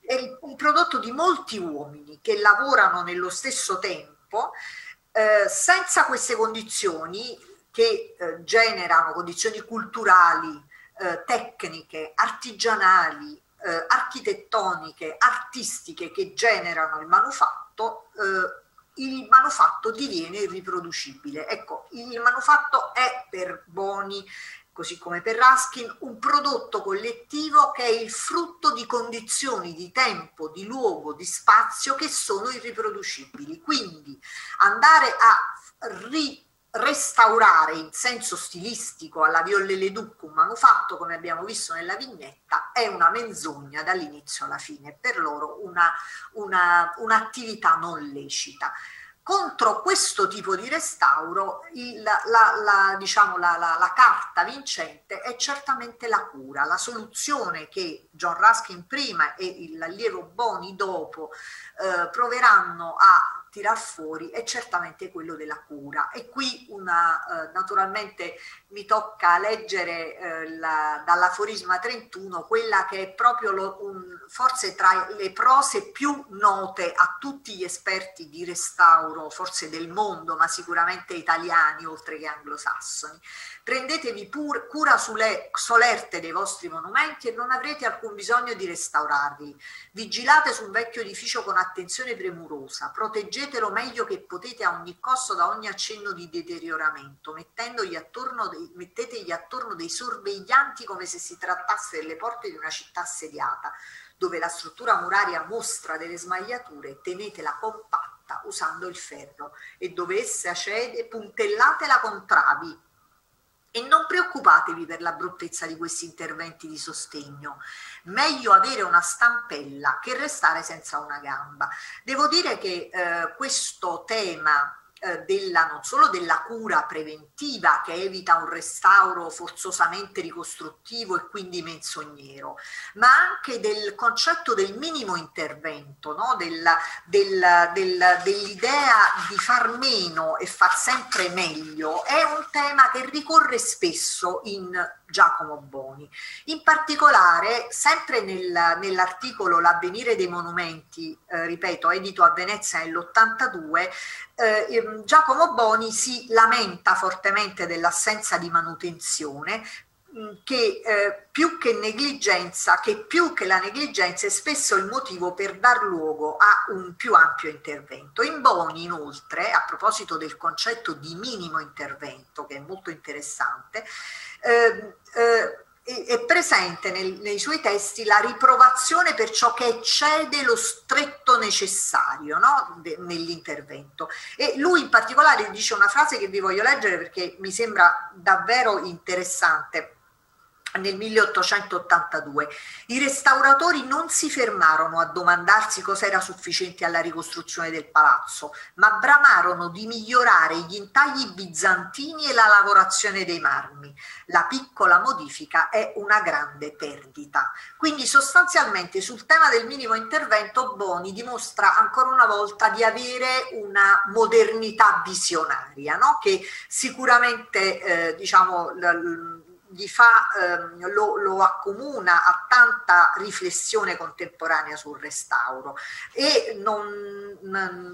è un prodotto di molti uomini che lavorano nello stesso tempo eh, senza queste condizioni che eh, generano condizioni culturali, eh, tecniche, artigianali, eh, architettoniche, artistiche che generano il manufatto, eh, il manufatto diviene irriproducibile. Ecco, il manufatto è per Boni così come per Raskin, un prodotto collettivo che è il frutto di condizioni di tempo, di luogo, di spazio che sono irriproducibili. Quindi andare a ri- restaurare in senso stilistico alla Violle Leduc un manufatto, come abbiamo visto nella vignetta, è una menzogna dall'inizio alla fine, per loro una, una, un'attività non lecita. Contro questo tipo di restauro il, la, la, diciamo, la, la, carta vincente è certamente la cura, la soluzione che John Ruskin prima e l'allievo Boni dopo eh, proveranno a tirar fuori è certamente quello della cura. E qui una, eh, naturalmente mi tocca leggere eh, la, dall'aforisma 31 quella che è proprio lo, un, forse tra le prose più note a tutti gli esperti di restauro, forse del mondo, ma sicuramente italiani oltre che anglosassoni. Prendetevi pur, cura sulle solerte dei vostri monumenti e non avrete alcun bisogno di restaurarli. Vigilate sul vecchio edificio con attenzione premurosa, proteggetelo meglio che potete a ogni costo da ogni accenno di deterioramento, mettendogli attorno dei, mettetegli attorno dei sorveglianti come se si trattasse delle porte di una città assediata, dove la struttura muraria mostra delle smagliature, tenetela compatta usando il ferro e dove essa cede puntellatela con travi e non preoccupatevi per la bruttezza di questi interventi di sostegno. Meglio avere una stampella che restare senza una gamba. Devo dire che eh, questo tema eh, della, non solo della cura preventiva che evita un restauro forzosamente ricostruttivo e quindi menzognero, ma anche del concetto del minimo intervento, no? del, del, del, dell'idea di far meno e far sempre meglio, è un tema che ricorre spesso in Giacomo Boni. In particolare, sempre nel, nell'articolo L'avvenire dei monumenti, eh, ripeto, edito a Venezia nell'82, eh, ehm, Giacomo Boni si lamenta fortemente dell'assenza di manutenzione che eh, più che negligenza, che più che la negligenza è spesso il motivo per dar luogo a un più ampio intervento. In Boni, inoltre, a proposito del concetto di minimo intervento, che è molto interessante, eh, eh, è presente nel, nei suoi testi la riprovazione per ciò che eccede lo stretto necessario no? nell'intervento. E lui in particolare dice una frase che vi voglio leggere perché mi sembra davvero interessante nel 1882. I restauratori non si fermarono a domandarsi cosa era sufficiente alla ricostruzione del palazzo, ma bramarono di migliorare gli intagli bizantini e la lavorazione dei marmi. La piccola modifica è una grande perdita. Quindi sostanzialmente sul tema del minimo intervento Boni dimostra ancora una volta di avere una modernità visionaria, no? che sicuramente eh, diciamo, l- gli fa, ehm, lo, lo, accomuna a tanta riflessione contemporanea sul restauro. E non, non,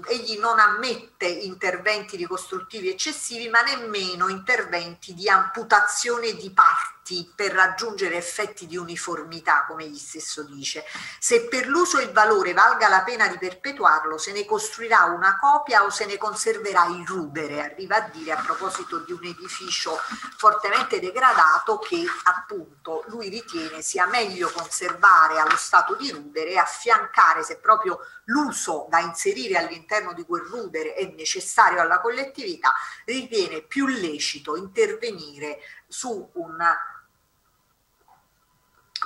egli non ammette interventi ricostruttivi eccessivi ma nemmeno interventi di amputazione di parti per raggiungere effetti di uniformità, come egli stesso dice. Se per l'uso il valore valga la pena di perpetuarlo, se ne costruirà una copia o se ne conserverà il rudere, arriva a dire a proposito di un edificio fortemente degradato che appunto lui ritiene sia meglio conservare allo stato di rudere e affiancare, se proprio l'uso da inserire all'interno di quel rudere è necessario alla collettività, ritiene più lecito intervenire su un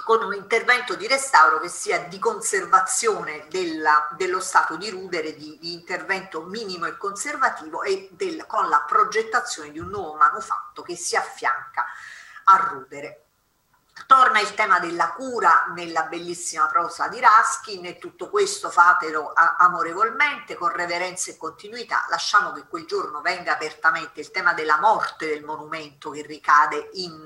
con un intervento di restauro che sia di conservazione della, dello stato di rudere, di, di, intervento minimo e conservativo e del, con la progettazione di un nuovo manufatto che si affianca al rudere. Torna il tema della cura nella bellissima prosa di Raskin e tutto questo fatelo amorevolmente, con reverenza e continuità. Lasciamo che quel giorno venga apertamente il tema della morte del monumento che ricade in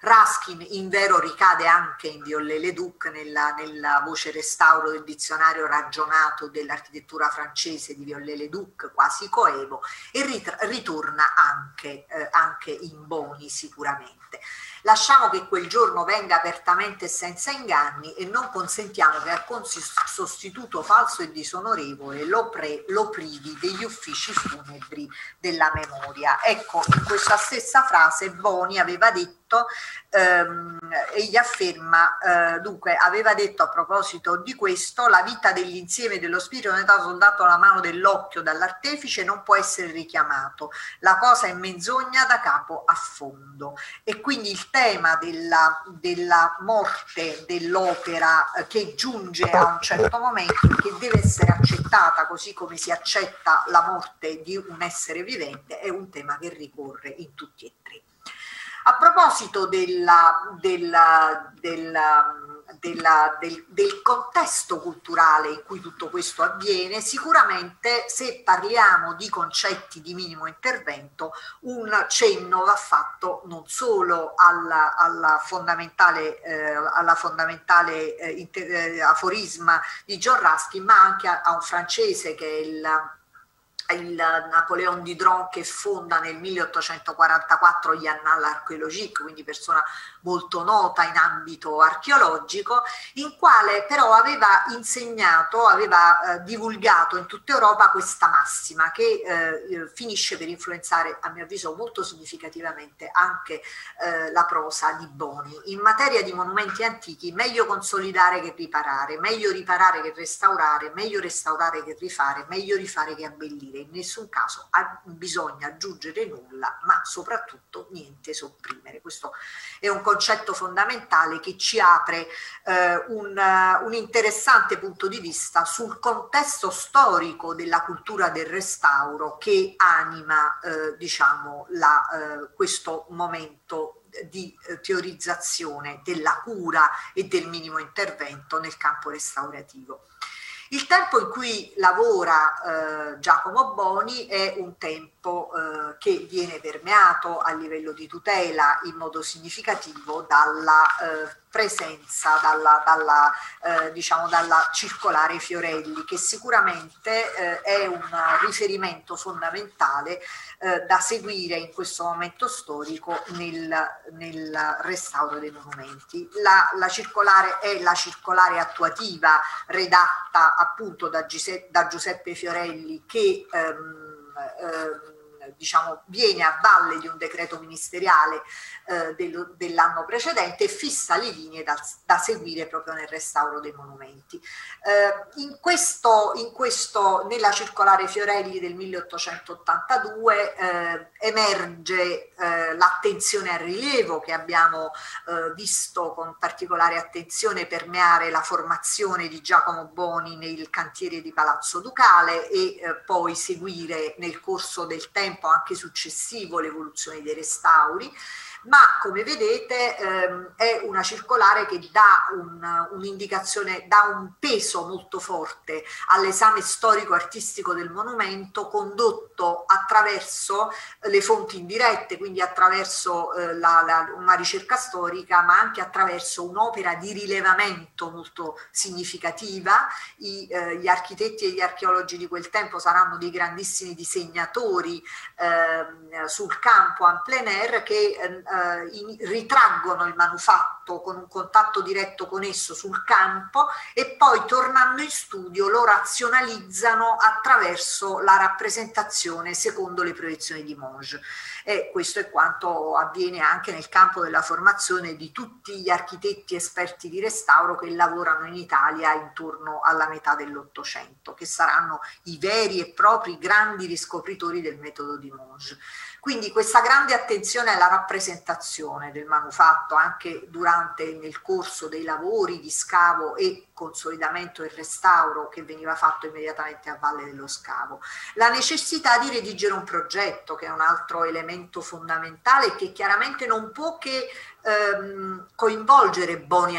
Raskin, in vero ricade anche in Viollet-le-Duc nella, nella, voce restauro del dizionario ragionato dell'architettura francese di Viollet-le-Duc, quasi coevo, e ritorna anche, eh, anche in Boni sicuramente. Lasciamo che quel giorno venga apertamente senza inganni e non consentiamo che alcun sostituto falso e disonorevole lo, pre, lo privi degli uffici funebri della memoria. Ecco, in questa stessa frase Boni aveva detto ehm, egli afferma, eh, dunque aveva detto a proposito di questo, la vita dell'insieme dello spirito non è stato soldato alla mano dell'occhio dall'artefice, non può essere richiamato, la cosa è menzogna da capo a fondo e quindi il tema della, della morte dell'opera eh, che giunge a un certo momento che deve essere accettata così come si accetta la morte di un essere vivente è un tema che ricorre in tutti e tre. A proposito della, della, della, del, del, contesto culturale in cui tutto questo avviene, sicuramente se parliamo di concetti di minimo intervento, un cenno va fatto non solo alla, alla fondamentale, eh, alla fondamentale eh, inter, eh, aforisma di John Ruskin, ma anche a, a un francese che è il il Napoleon Didron che fonda nel 1844 gli Annales Archéologiques, quindi persona molto nota in ambito archeologico, in quale però aveva insegnato, aveva eh, divulgato in tutta Europa questa massima che eh, finisce per influenzare, a mio avviso, molto significativamente anche eh, la prosa di Boni. In materia di monumenti antichi, meglio consolidare che riparare, meglio riparare che restaurare, meglio restaurare che rifare, meglio rifare che abbellire in nessun caso bisogna aggiungere nulla, ma soprattutto niente sopprimere. Questo è un concetto fondamentale che ci apre eh, un, un, interessante punto di vista sul contesto storico della cultura del restauro che anima eh, diciamo, la, eh, questo momento di eh, teorizzazione della cura e del minimo intervento nel campo restaurativo. Il tempo in cui lavora eh, Giacomo Boni è un tempo eh, che viene permeato a livello di tutela in modo significativo dalla eh, presenza dalla, dalla, eh, diciamo dalla circolare Fiorelli, che sicuramente eh, è un riferimento fondamentale eh, da seguire in questo momento storico nel, nel restauro dei monumenti. La, la, circolare è la circolare attuativa redatta appunto da, Giuseppe, da Giuseppe Fiorelli che ehm, ehm, diciamo, viene a valle di un decreto ministeriale eh, del, dell'anno precedente e fissa le linee da, da, seguire proprio nel restauro dei monumenti. Eh, in questo, in questo, nella circolare Fiorelli del 1882 eh, emerge eh, l'attenzione al rilievo che abbiamo eh, visto con particolare attenzione permeare la formazione di Giacomo Boni nel cantiere di Palazzo Ducale e eh, poi seguire nel corso del tempo tempo anche successivo l'evoluzione dei restauri ma come vedete ehm, è una circolare che dà un, un'indicazione, dà un peso molto forte all'esame storico-artistico del monumento condotto attraverso le fonti indirette, quindi attraverso eh, la, la, una ricerca storica, ma anche attraverso un'opera di rilevamento molto significativa. I, eh, gli architetti e gli archeologi di quel tempo saranno dei grandissimi disegnatori eh, sul campo en plein air che eh, ritraggono il manufatto con un contatto diretto con esso sul campo e poi tornando in studio lo razionalizzano attraverso la rappresentazione secondo le proiezioni di Monge. E questo è quanto avviene anche nel campo della formazione di tutti gli architetti esperti di restauro che lavorano in Italia intorno alla metà dell'Ottocento, che saranno i veri e propri grandi riscopritori del metodo di Monge. Quindi questa grande attenzione alla rappresentazione del manufatto anche durante nel corso dei lavori di scavo e consolidamento e restauro che veniva fatto immediatamente a valle dello scavo. La necessità di redigere un progetto che è un altro elemento fondamentale che chiaramente non può che ehm, coinvolgere Boni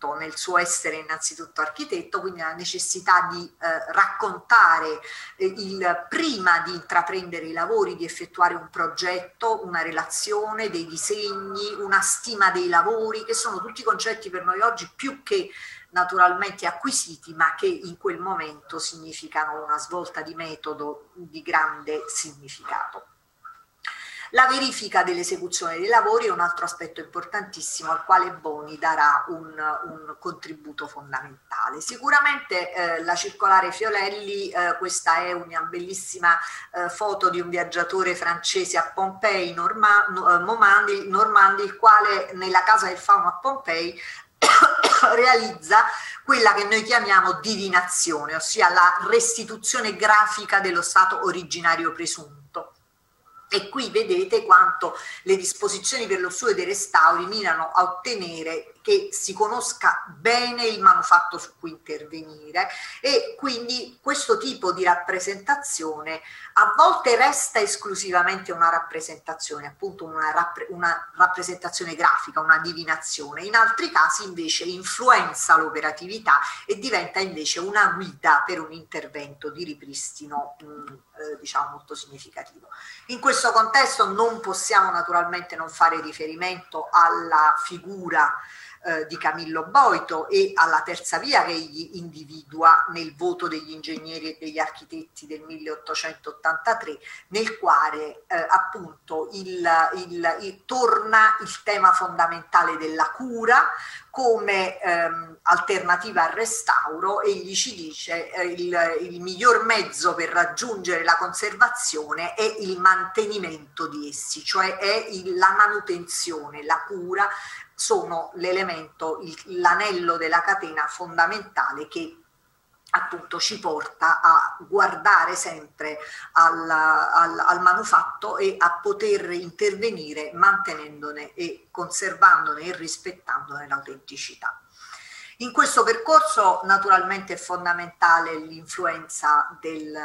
architetto nel suo essere innanzitutto architetto, quindi la necessità di eh, raccontare eh, il prima di intraprendere i lavori, di effettuare un progetto, una relazione, dei disegni, una stima dei lavori, che sono tutti concetti per noi oggi più che naturalmente acquisiti, ma che in quel momento significano una svolta di metodo di grande significato. La verifica dell'esecuzione dei lavori è un altro aspetto importantissimo al quale Boni darà un, un contributo fondamentale. Sicuramente eh, la circolare Fiolelli, eh, questa è una bellissima eh, foto di un viaggiatore francese a Pompei, Norma, eh, Normandi, il quale nella casa del fauno a Pompei realizza quella che noi chiamiamo divinazione, ossia la restituzione grafica dello stato originario presunto e qui vedete quanto le disposizioni per lo studio dei restauri mirano a ottenere che si conosca bene il manufatto su cui intervenire e quindi questo tipo di rappresentazione a volte resta esclusivamente una rappresentazione, appunto una, rappre una rappresentazione grafica, una divinazione, in altri casi invece influenza l'operatività e diventa invece una guida per un intervento di ripristino mh, mm, eh, diciamo molto significativo. In questo contesto non possiamo naturalmente non fare riferimento alla figura eh, di Camillo Boito e alla terza via che egli individua nel voto degli ingegneri e degli architetti del 1883, nel quale eh, appunto il, il, il, torna il tema fondamentale della cura come ehm, alternativa al restauro, egli ci dice eh, il, il miglior mezzo per raggiungere la conservazione è il mantenimento di essi, cioè è il, la manutenzione, la cura sono l'elemento, l'anello della catena fondamentale che appunto ci porta a guardare sempre al, al, al, manufatto e a poter intervenire mantenendone e conservandone e rispettandone l'autenticità. In questo percorso naturalmente è fondamentale l'influenza del,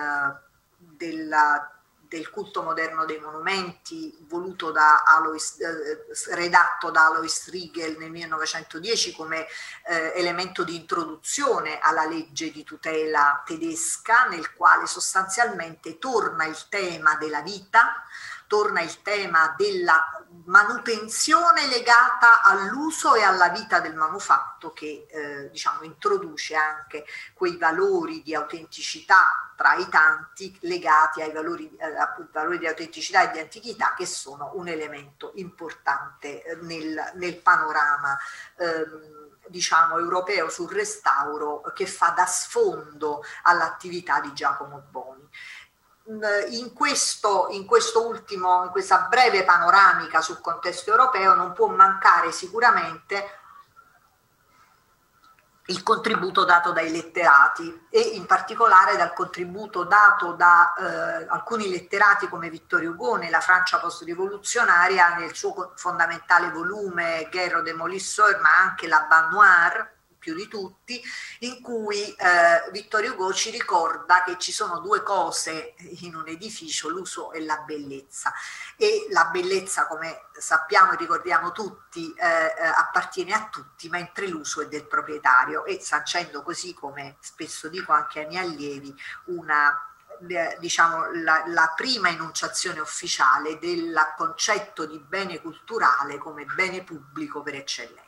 della del culto moderno dei monumenti, voluto da Alois, eh, redatto da Alois Riegel nel 1910 come eh, elemento di introduzione alla legge di tutela tedesca, nel quale sostanzialmente torna il tema della vita, torna il tema della manutenzione legata all'uso e alla vita del manufatto che eh, diciamo, introduce anche quei valori di autenticità tra i tanti legati ai valori, eh, valori di autenticità e di antichità che sono un elemento importante eh, nel, nel panorama ehm, diciamo europeo sul restauro che fa da sfondo all'attività di Giacomo Boni in questo, in questo ultimo, in questa breve panoramica sul contesto europeo non può mancare sicuramente il contributo dato dai letterati e in particolare dal contributo dato da eh, alcuni letterati come Vittorio Hugo nella Francia post-rivoluzionaria nel suo fondamentale volume Guerre de Molisseur ma anche la Banoir più di tutti, in cui eh, Vittorio Hugo ci ricorda che ci sono due cose in un edificio, l'uso e la bellezza. E la bellezza, come sappiamo e ricordiamo tutti, eh, eh appartiene a tutti, mentre l'uso è del proprietario e sancendo così, come spesso dico anche ai miei allievi, una diciamo, la, la, prima enunciazione ufficiale del concetto di bene culturale come bene pubblico per eccellenza.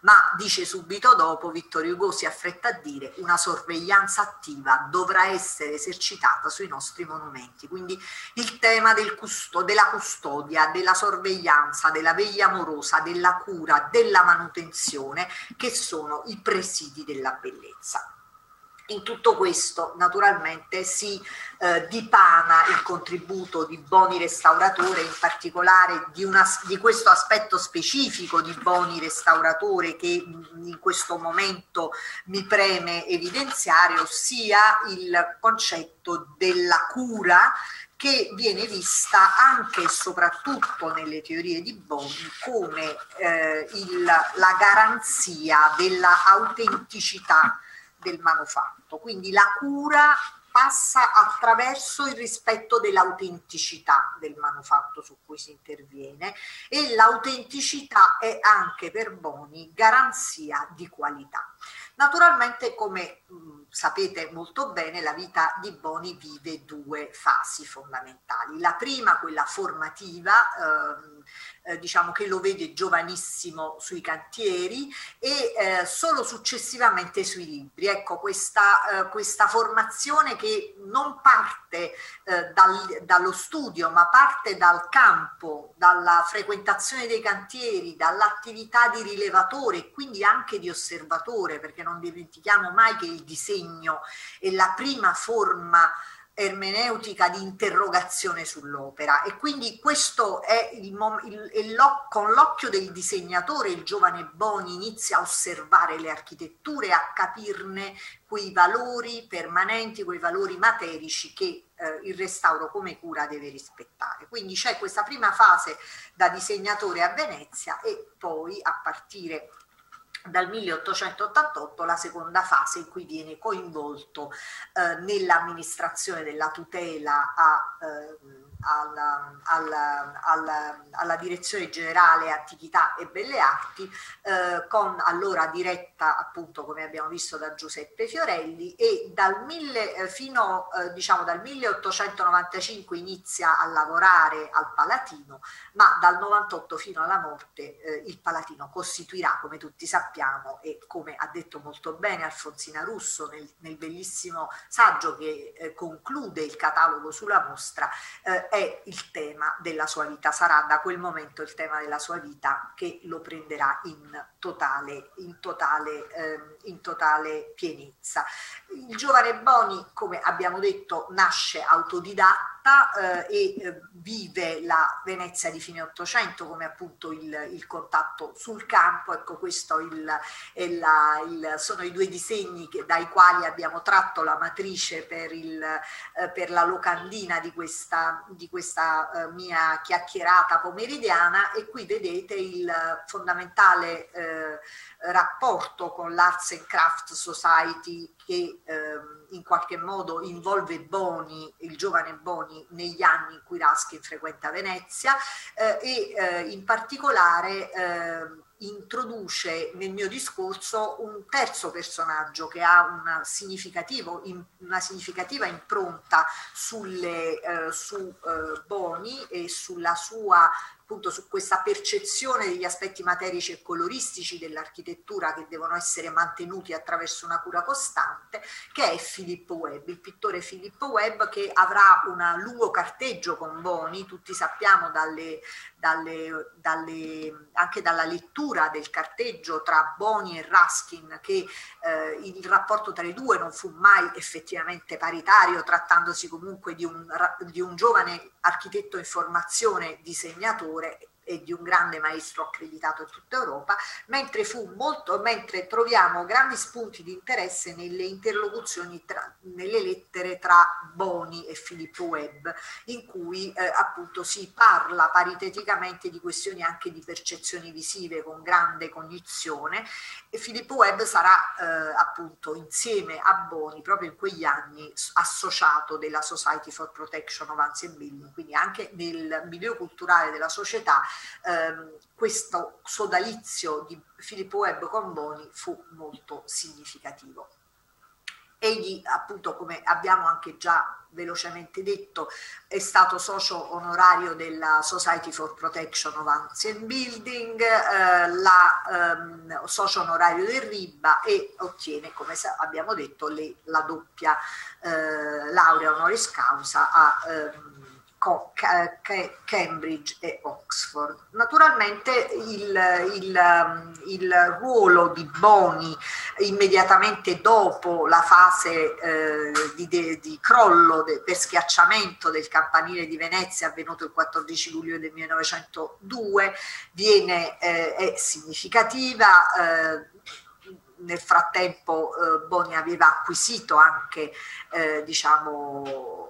Ma dice subito dopo, Vittorio Hugo si affretta a dire, una sorveglianza attiva dovrà essere esercitata sui nostri monumenti. Quindi il tema del custo, della custodia, della sorveglianza, della veglia amorosa, della cura, della manutenzione, che sono i presidi della bellezza. In tutto questo naturalmente si eh, dipana il contributo di Boni Restauratore, in particolare di, una, di, questo aspetto specifico di Boni Restauratore che in questo momento mi preme evidenziare, ossia il concetto della cura che viene vista anche e soprattutto nelle teorie di Boni come eh, il, la garanzia dell'autenticità del manufatto. Quindi la cura passa attraverso il rispetto dell'autenticità del manufatto su cui si interviene e l'autenticità è anche per Boni garanzia di qualità. Naturalmente come sapete molto bene, la vita di Boni vive due fasi fondamentali. La prima, quella formativa, ehm, eh, diciamo che lo vede giovanissimo sui cantieri e eh, solo successivamente sui libri. Ecco, questa, eh, questa formazione che non parte eh, dal, dallo studio, ma parte dal campo, dalla frequentazione dei cantieri, dall'attività di rilevatore e quindi anche di osservatore, perché non dimentichiamo mai che il disegno è la prima forma ermeneutica di interrogazione sull'opera e quindi questo è il, il, il con l'occhio del disegnatore il giovane Boni inizia a osservare le architetture, a capirne quei valori permanenti, quei valori materici che eh, il restauro come cura deve rispettare. Quindi c'è questa prima fase da disegnatore a Venezia e poi a partire dal 1888 la seconda fase in cui viene coinvolto eh, nell'amministrazione della tutela a eh, alla, alla, alla, alla, direzione generale attività e belle arti eh, con allora diretta appunto come abbiamo visto da Giuseppe Fiorelli e dal, mille, eh, fino, eh, diciamo, dal 1895 inizia a lavorare al Palatino ma dal 98 fino alla morte eh, il Palatino costituirà come tutti sappiamo e come ha detto molto bene Alfonsina Russo nel, nel bellissimo saggio che eh, conclude il catalogo sulla mostra è il tema della sua vita, sarà da quel momento il tema della sua vita che lo prenderà in totale, in totale, eh, in totale pienezza. Il giovane Boni, come abbiamo detto, nasce autodidatta eh, e eh, vive la Venezia di fine Ottocento come appunto il, il, contatto sul campo. Ecco, questo il, la, il, sono i due disegni che, dai quali abbiamo tratto la matrice per, eh, per la locandina di questa, di questa eh, mia chiacchierata pomeridiana e qui vedete il fondamentale eh, rapporto con l'Arts and Craft Society che ehm, in qualche modo involve Boni, il giovane Boni, negli anni in cui Raskin frequenta Venezia eh, e eh, in particolare eh, introduce nel mio discorso un terzo personaggio che ha una, una significativa impronta sulle, eh, su eh, Boni e sulla sua appunto su questa percezione degli aspetti materici e coloristici dell'architettura che devono essere mantenuti attraverso una cura costante, che è Filippo Webb, il pittore Filippo Webb che avrà un lungo carteggio con Boni, tutti sappiamo dalle, dalle, dalle, anche dalla lettura del carteggio tra Boni e Raskin che eh, il rapporto tra i due non fu mai effettivamente paritario, trattandosi comunque di un, di un giovane architetto in formazione disegnatore Correct e di un grande maestro accreditato in tutta Europa, mentre, molto, mentre troviamo grandi spunti di interesse nelle interlocuzioni, tra, nelle lettere tra Boni e Filippo Webb, in cui eh, appunto si parla pariteticamente di questioni anche di percezioni visive con grande cognizione e Filippo Webb sarà eh, appunto insieme a Boni proprio in quegli anni associato della Society for Protection of Ancient Building, quindi anche nel milieu culturale della società ehm, questo sodalizio di Filippo Webb con Boni fu molto significativo. Egli, appunto, come abbiamo anche già velocemente detto, è stato socio onorario della Society for Protection of Ancient Building, eh, la, ehm, socio onorario del RIBA e ottiene, come abbiamo detto, le, la doppia eh, laurea honoris causa a ehm, Cambridge e Oxford. Naturalmente il, il, um, il, ruolo di Boni immediatamente dopo la fase eh, di, de, di, crollo de, per schiacciamento del campanile di Venezia avvenuto il 14 luglio del 1902 viene, eh, è significativa. Eh, nel frattempo eh, Boni aveva acquisito anche eh, diciamo,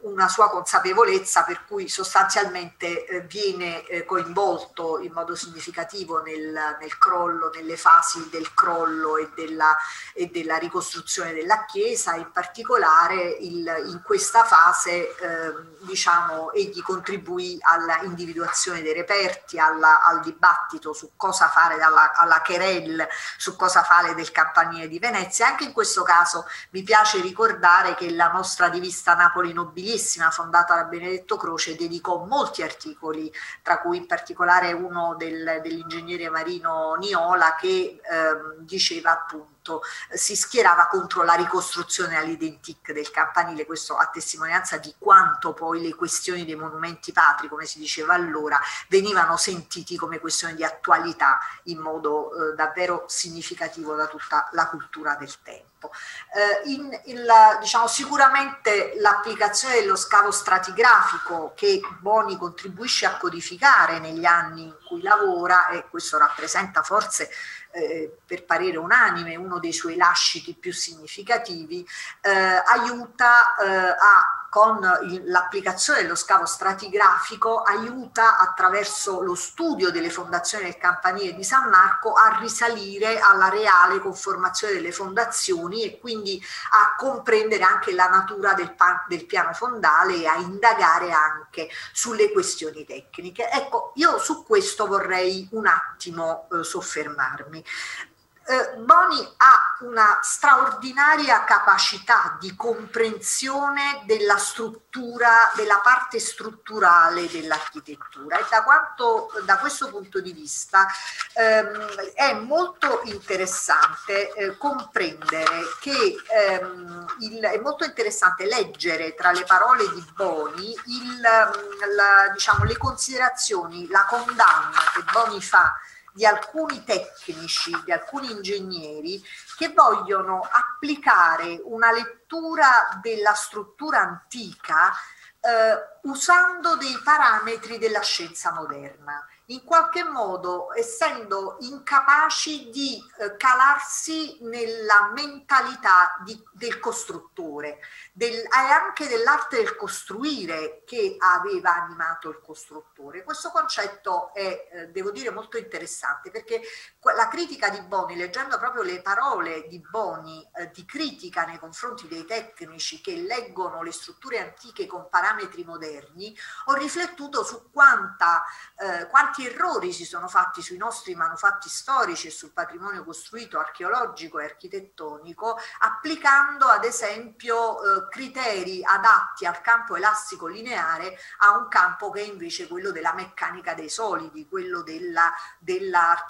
una sua consapevolezza per cui sostanzialmente eh, viene eh, coinvolto in modo significativo nel, nel, crollo, nelle fasi del crollo e della, e della ricostruzione della Chiesa, in particolare il, in questa fase eh, diciamo, egli contribuì alla individuazione dei reperti, alla, al dibattito su cosa fare dalla, alla querelle, su cosa fare del campanile di Venezia. Anche in questo caso mi piace ricordare che la nostra rivista Napoli Nobilissima, fondata da Benedetto Croce, dedicò molti articoli, tra cui in particolare uno del, dell'ingegnere marino Niola che ehm, diceva appunto si schierava contro la ricostruzione all'identic del campanile, questo a testimonianza di quanto poi le questioni dei monumenti patri, come si diceva allora, venivano sentiti come questioni di attualità in modo eh, davvero significativo da tutta la cultura del tempo. Eh, in, il, diciamo, sicuramente l'applicazione dello scavo stratigrafico che Boni contribuisce a codificare negli anni in cui lavora e questo rappresenta forse eh, per parere unanime uno dei suoi lasciti più significativi, eh, aiuta eh, a con l'applicazione dello scavo stratigrafico aiuta attraverso lo studio delle fondazioni del campanile di San Marco a risalire alla reale conformazione delle fondazioni e quindi a comprendere anche la natura del, del piano fondale e a indagare anche sulle questioni tecniche. Ecco, io su questo vorrei un attimo eh, soffermarmi eh, Boni ha una straordinaria capacità di comprensione della struttura, della parte strutturale dell'architettura e da, quanto, da questo punto di vista ehm, è molto interessante eh, comprendere che ehm, il, è molto interessante leggere tra le parole di Boni il, la, diciamo, le considerazioni, la condanna che Boni fa di alcuni tecnici, di alcuni ingegneri che vogliono applicare una lettura della struttura antica eh, usando dei parametri della scienza moderna. In qualche modo essendo incapaci di eh, calarsi nella mentalità di, del costruttore del, e anche dell'arte del costruire che aveva animato il costruttore. Questo concetto è, eh, devo dire, molto interessante perché la critica di Boni, leggendo proprio le parole di Boni eh, di critica nei confronti dei tecnici che leggono le strutture antiche con parametri moderni, ho riflettuto su quanta, eh, quanti errori si sono fatti sui nostri manufatti storici e sul patrimonio costruito archeologico e architettonico, applicando ad esempio criteri adatti al campo elastico lineare a un campo che è invece quello della meccanica dei solidi, quello della, della,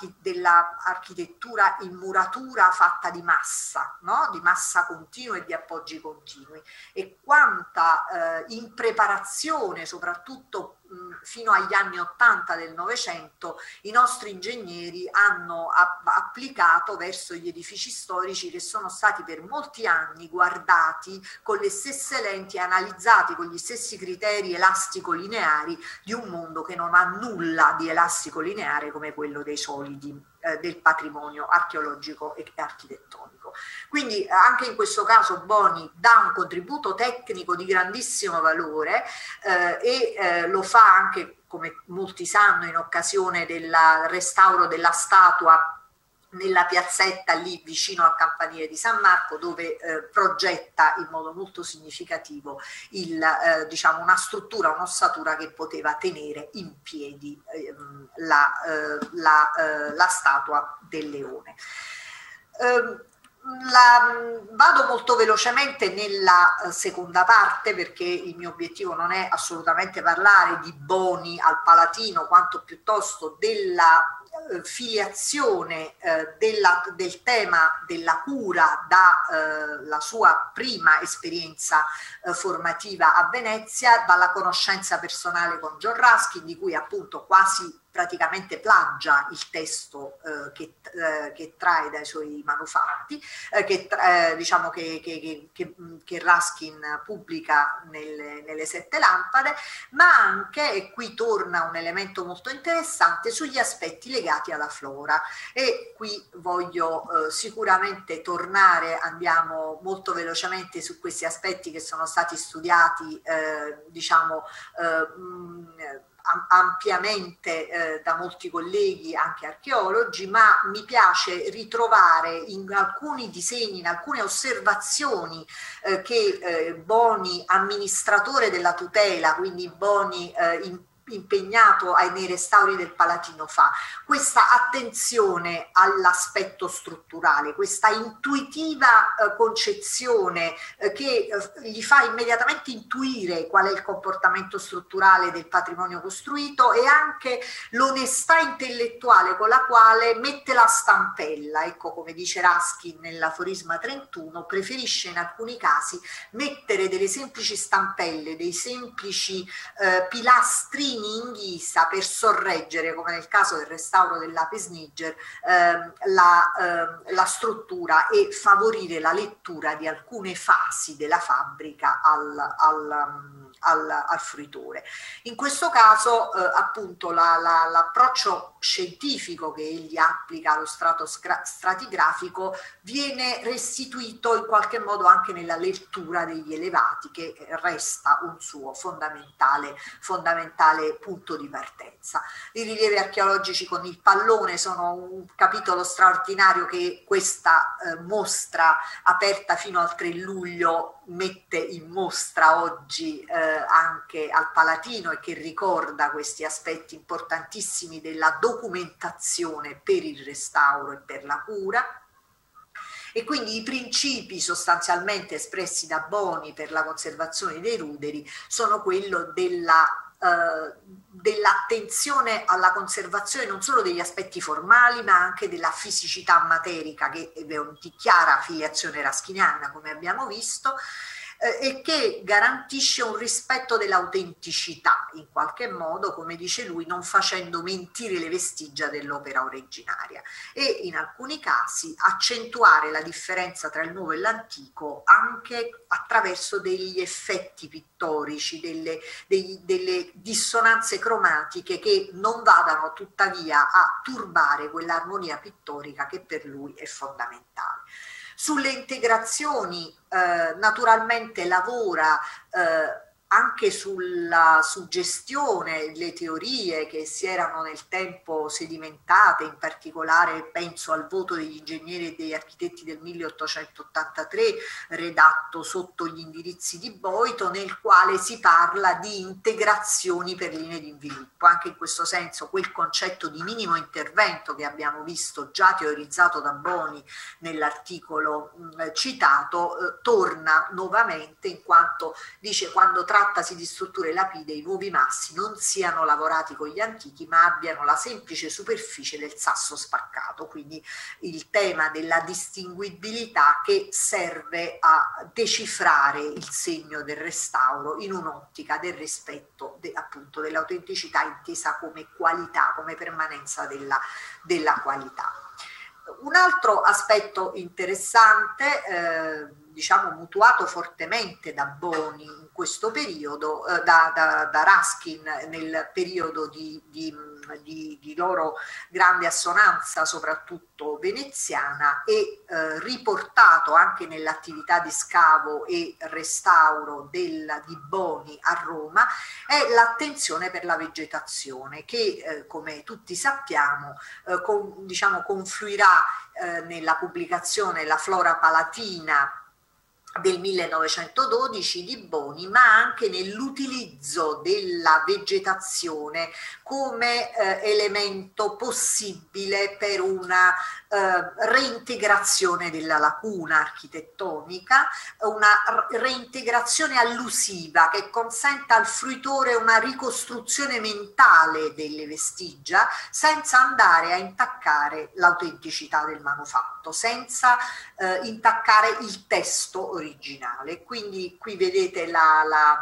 in muratura fatta di massa, no? di massa continua e di appoggi continui. E quanta eh, impreparazione, soprattutto fino agli anni 80 del Novecento i nostri ingegneri hanno applicato verso gli edifici storici che sono stati per molti anni guardati con le stesse lenti, analizzati con gli stessi criteri elastico-lineari di un mondo che non ha nulla di elastico-lineare come quello dei solidi eh, del patrimonio archeologico e architettonico. Quindi anche in questo caso Boni dà un contributo tecnico di grandissimo valore eh, e eh, lo fa anche, come molti sanno, in occasione del restauro della statua nella piazzetta lì vicino al campanile di San Marco dove eh, progetta in modo molto significativo il, eh, diciamo una struttura, un'ossatura che poteva tenere in piedi eh, la, la, eh, la, statua del leone. Ehm, la, vado molto velocemente nella eh, seconda parte perché il mio obiettivo non è assolutamente parlare di Boni al Palatino quanto piuttosto della filiazione eh, della, del tema della cura dalla eh, sua prima esperienza eh, formativa a Venezia, dalla conoscenza personale con John Ruskin, di cui appunto quasi praticamente plagia il testo eh, che, eh, che, trae dai suoi manufatti, eh, che, eh, diciamo che, che, che, Raskin pubblica nelle, nelle, sette lampade, ma anche, e qui torna un elemento molto interessante, sugli aspetti legati alla flora. E qui voglio eh, sicuramente tornare, andiamo molto velocemente su questi aspetti che sono stati studiati, eh, diciamo, mh, ampiamente eh, da molti colleghi, anche archeologi, ma mi piace ritrovare in alcuni disegni, in alcune osservazioni eh, che eh, Boni, amministratore della tutela, quindi Boni eh, in impegnato nei restauri del Palatino fa, questa attenzione all'aspetto strutturale, questa intuitiva eh, concezione eh, che eh, gli fa immediatamente intuire qual è il comportamento strutturale del patrimonio costruito e anche l'onestà intellettuale con la quale mette la stampella, ecco come dice Raskin nell'aforisma 31, preferisce in alcuni casi mettere delle semplici stampelle, dei semplici pilastrini in ghisa per sorreggere, come nel caso del restauro dell'Apis Niger, ehm, la, ehm, la, struttura e favorire la lettura di alcune fasi della fabbrica al, al al, al fruitore. In questo caso eh, appunto la, la, l'approccio scientifico che egli applica allo strato stratigrafico viene restituito in qualche modo anche nella lettura degli elevati che resta un suo fondamentale, fondamentale punto di partenza. I rilievi archeologici con il pallone sono un capitolo straordinario che questa eh, mostra aperta fino al 3 luglio mette in mostra oggi eh, anche al Palatino e che ricorda questi aspetti importantissimi della documentazione per il restauro e per la cura. E quindi i principi sostanzialmente espressi da Boni per la conservazione dei ruderi sono quello della eh, dell'attenzione alla conservazione non solo degli aspetti formali ma anche della fisicità materica che è di chiara affiliazione raschiniana come abbiamo visto eh, e che garantisce un rispetto dell'autenticità in qualche modo, come dice lui, non facendo mentire le vestigia dell'opera originaria e in alcuni casi accentuare la differenza tra il nuovo e l'antico anche attraverso degli effetti pittorici, delle, dei, delle dissonanze cromatiche che non vadano tuttavia a turbare quell'armonia pittorica che per lui è fondamentale. Sulle integrazioni eh, naturalmente lavora eh, anche sulla suggestione, le teorie che si erano nel tempo sedimentate, in particolare penso al voto degli ingegneri e degli architetti del 1883, redatto sotto gli indirizzi di Boito, nel quale si parla di integrazioni per linee di sviluppo. Anche in questo senso quel concetto di minimo intervento che abbiamo visto già teorizzato da Boni nell'articolo citato, eh, torna nuovamente in quanto dice quando tra trattasi di strutture lapide, i nuovi massi non siano lavorati con gli antichi, ma abbiano la semplice superficie del sasso spaccato. Quindi il tema della distinguibilità che serve a decifrare il segno del restauro in un'ottica del rispetto de, appunto dell'autenticità intesa come qualità, come permanenza della, della qualità. Un altro aspetto interessante, eh, diciamo mutuato fortemente da Boni in questo periodo, eh, da, da, da, Raskin nel periodo di, di, di, di, loro grande assonanza, soprattutto veneziana, e eh, riportato anche nell'attività di scavo e restauro del, di Boni a Roma, è l'attenzione per la vegetazione che, eh, come tutti sappiamo, eh, con, diciamo, confluirà eh, nella pubblicazione La Flora Palatina del 1912 di Boni, ma anche nell'utilizzo della vegetazione come eh, elemento possibile per una eh, reintegrazione della lacuna architettonica, una reintegrazione allusiva che consenta al fruitore una ricostruzione mentale delle vestigia senza andare a intaccare l'autenticità del manufatto, senza eh, intaccare il testo originale. Quindi qui vedete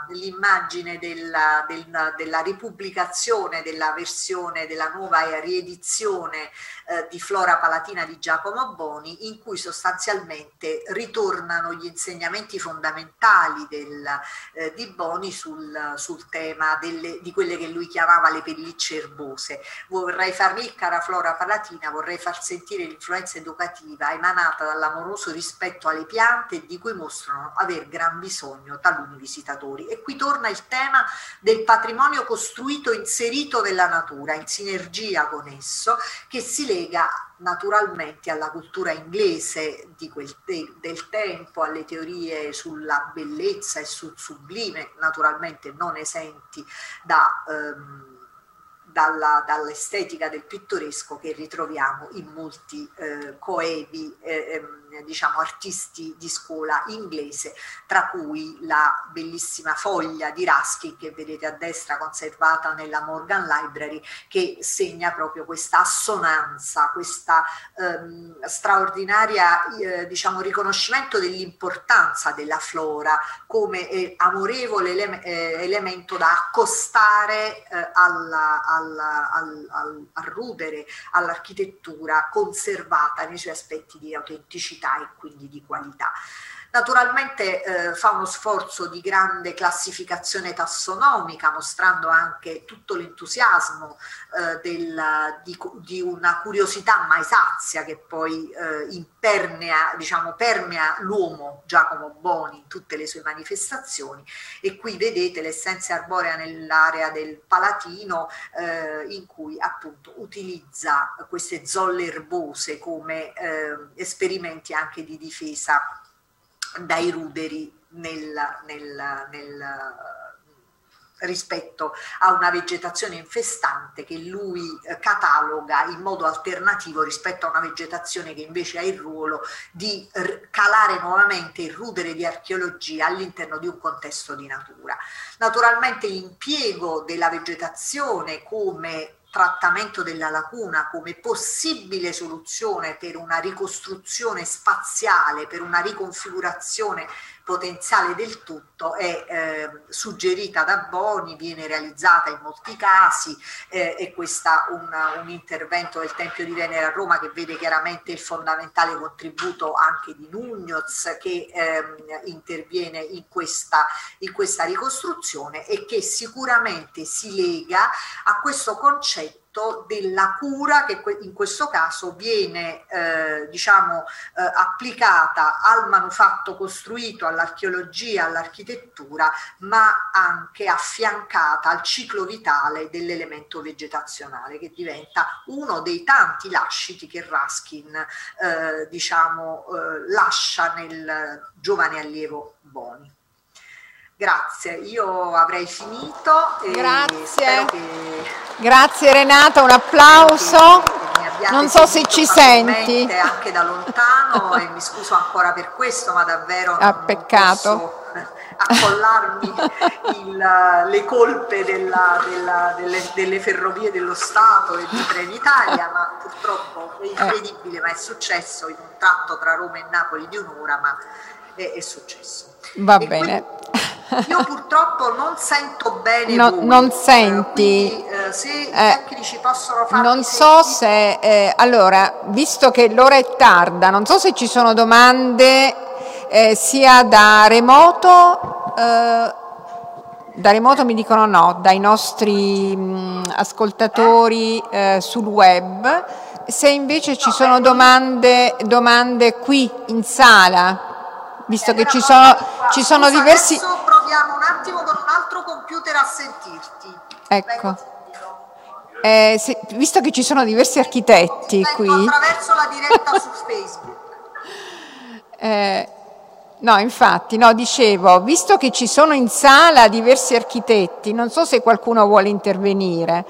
l'immagine della, del, della ripubblicazione della versione della nuova riedizione eh, di Flora Palatina di Giacomo Boni, in cui sostanzialmente ritornano gli insegnamenti fondamentali del, eh, di Boni sul, sul tema delle, di quelle che lui chiamava le pellicce erbose. Vorrei far lì, cara Flora Palatina, vorrei far sentire l'influenza educativa emanata dall'amoroso rispetto alle piante di cui mostrano aver gran bisogno taluni visitatori. E qui torna il tema del patrimonio costruito inserito nella natura, in sinergia con esso, che si lega lega naturalmente alla cultura inglese quel, de, del tempo, alle teorie sulla bellezza e sul sublime, naturalmente non esenti da... Ehm, dalla, dall'estetica del pittoresco che ritroviamo in molti eh, coevi eh, ehm, diciamo, artisti di scuola inglese, tra cui la bellissima foglia di Ruskin che vedete a destra conservata nella Morgan Library, che segna proprio questa assonanza, questa ehm, straordinaria eh, diciamo, riconoscimento dell'importanza della flora come eh, amorevole ele eh, elemento da accostare eh, alla, alla, al, al, al rudere, all'architettura conservata nei suoi aspetti di autenticità quantità e quindi di qualità. Naturalmente eh, fa uno sforzo di grande classificazione tassonomica, mostrando anche tutto l'entusiasmo eh, del, di, di, una curiosità mai sazia che poi eh, impermea, diciamo, permea l'uomo Giacomo Boni in tutte le sue manifestazioni. E qui vedete l'essenza arborea nell'area del Palatino, eh, in cui appunto utilizza queste zolle erbose come eh, esperimenti anche di difesa dai ruderi nel, nel, nel, rispetto a una vegetazione infestante che lui eh, cataloga in modo alternativo rispetto a una vegetazione che invece ha il ruolo di calare nuovamente il rudere di archeologia all'interno di un contesto di natura. Naturalmente l'impiego della vegetazione come trattamento della lacuna come possibile soluzione per una ricostruzione spaziale, per una riconfigurazione potenziale del tutto è eh, suggerita da Boni, viene realizzata in molti casi eh, e questo un, un intervento del Tempio di Venere a Roma che vede chiaramente il fondamentale contributo anche di Nugnoz che eh, interviene in questa, in questa ricostruzione e che sicuramente si lega a questo concetto della cura che in questo caso viene eh, diciamo eh, applicata al manufatto costruito, all'archeologia, all'architettura, ma anche affiancata al ciclo vitale dell'elemento vegetazionale che diventa uno dei tanti lasciti che Raskin eh, diciamo eh, lascia nel giovane allievo Boni. Grazie, io avrei finito. Grazie. Che... Grazie Renata, un applauso. Non so se ci senti. Anche da lontano e mi scuso ancora per questo, ma davvero ah, peccato. accollarmi il, le colpe della, della, delle, delle, ferrovie dello Stato e di Trenitalia, ma purtroppo è incredibile, eh. ma è successo in un tratto tra Roma e Napoli di un'ora, ma è, è successo. Va e bene. Quindi, io purtroppo non sento bene no, voi, Non senti? Quindi, eh, se i tecnici possono fare... Non so se... Eh, allora, visto che l'ora è tarda, non so se ci sono domande eh, sia da remoto... Eh, da remoto mi dicono no, dai nostri mh, ascoltatori eh, sul web. Se invece ci sono domande, domande qui in sala, visto che ci sono, ci sono diversi... Proviamo un attimo con un altro computer a sentirti. Ecco. Eh, se, visto che ci sono diversi architetti qui... attraverso la diretta su Facebook. Eh, no, infatti, no, dicevo, visto che ci sono in sala diversi architetti, non so se qualcuno vuole intervenire.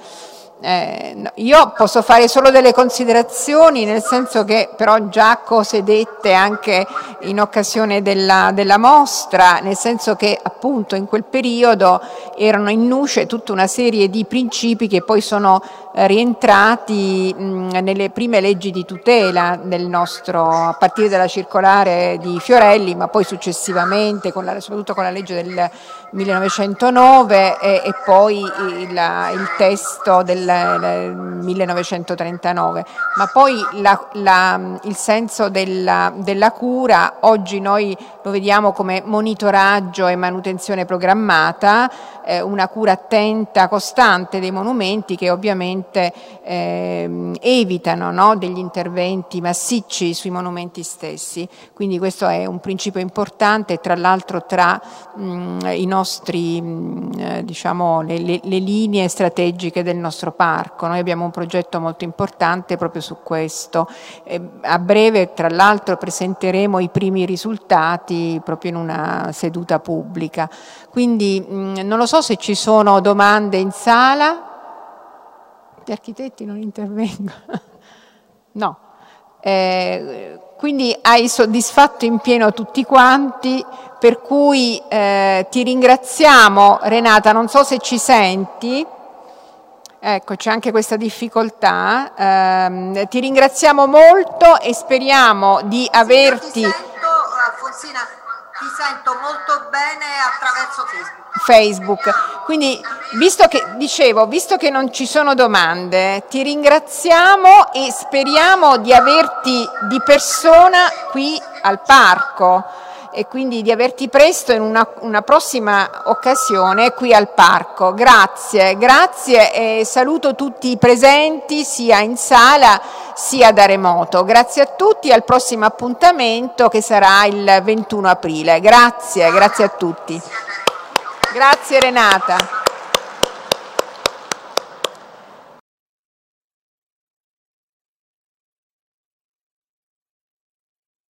Eh, io posso fare solo delle considerazioni, nel senso che però già cose dette anche in occasione della, della, mostra, nel senso che appunto in quel periodo erano in nuce tutta una serie di principi che poi sono eh, rientrati mh, nelle prime leggi di tutela del nostro, a partire dalla circolare di Fiorelli, ma poi successivamente, con la, soprattutto con la legge del 1909 e, e poi il, il testo del 1939, ma poi la, la, il senso della, della, cura oggi noi lo vediamo come monitoraggio e manutenzione programmata, eh, una cura attenta, costante dei monumenti che ovviamente eh, evitano no, degli interventi massicci sui monumenti stessi. Quindi questo è un principio importante, tra l'altro tra mh, i nostri, mh, eh, diciamo, le, le, le linee strategiche del nostro parco. Noi abbiamo un progetto molto importante proprio su questo. Eh, a breve, tra l'altro, presenteremo i primi risultati proprio in una seduta pubblica. Quindi mm, non lo so se ci sono domande in sala. Gli architetti non intervengono. no. Eh, quindi hai soddisfatto in pieno tutti quanti, per cui eh, ti ringraziamo Renata, non so se ci senti. Ecco, c'è anche questa difficoltà. Eh, ti ringraziamo molto e speriamo di averti... Sì, ti sento, Alfonsina, ti sento molto bene attraverso Facebook. Facebook. Quindi, visto che, dicevo, visto che non ci sono domande, ti ringraziamo e speriamo di averti di persona qui al parco e quindi di averti presto in una, una prossima occasione qui al parco. Grazie, grazie e saluto tutti i presenti sia in sala sia da remoto. Grazie a tutti al prossimo appuntamento che sarà il 21 aprile. Grazie, grazie a tutti. Grazie Renata.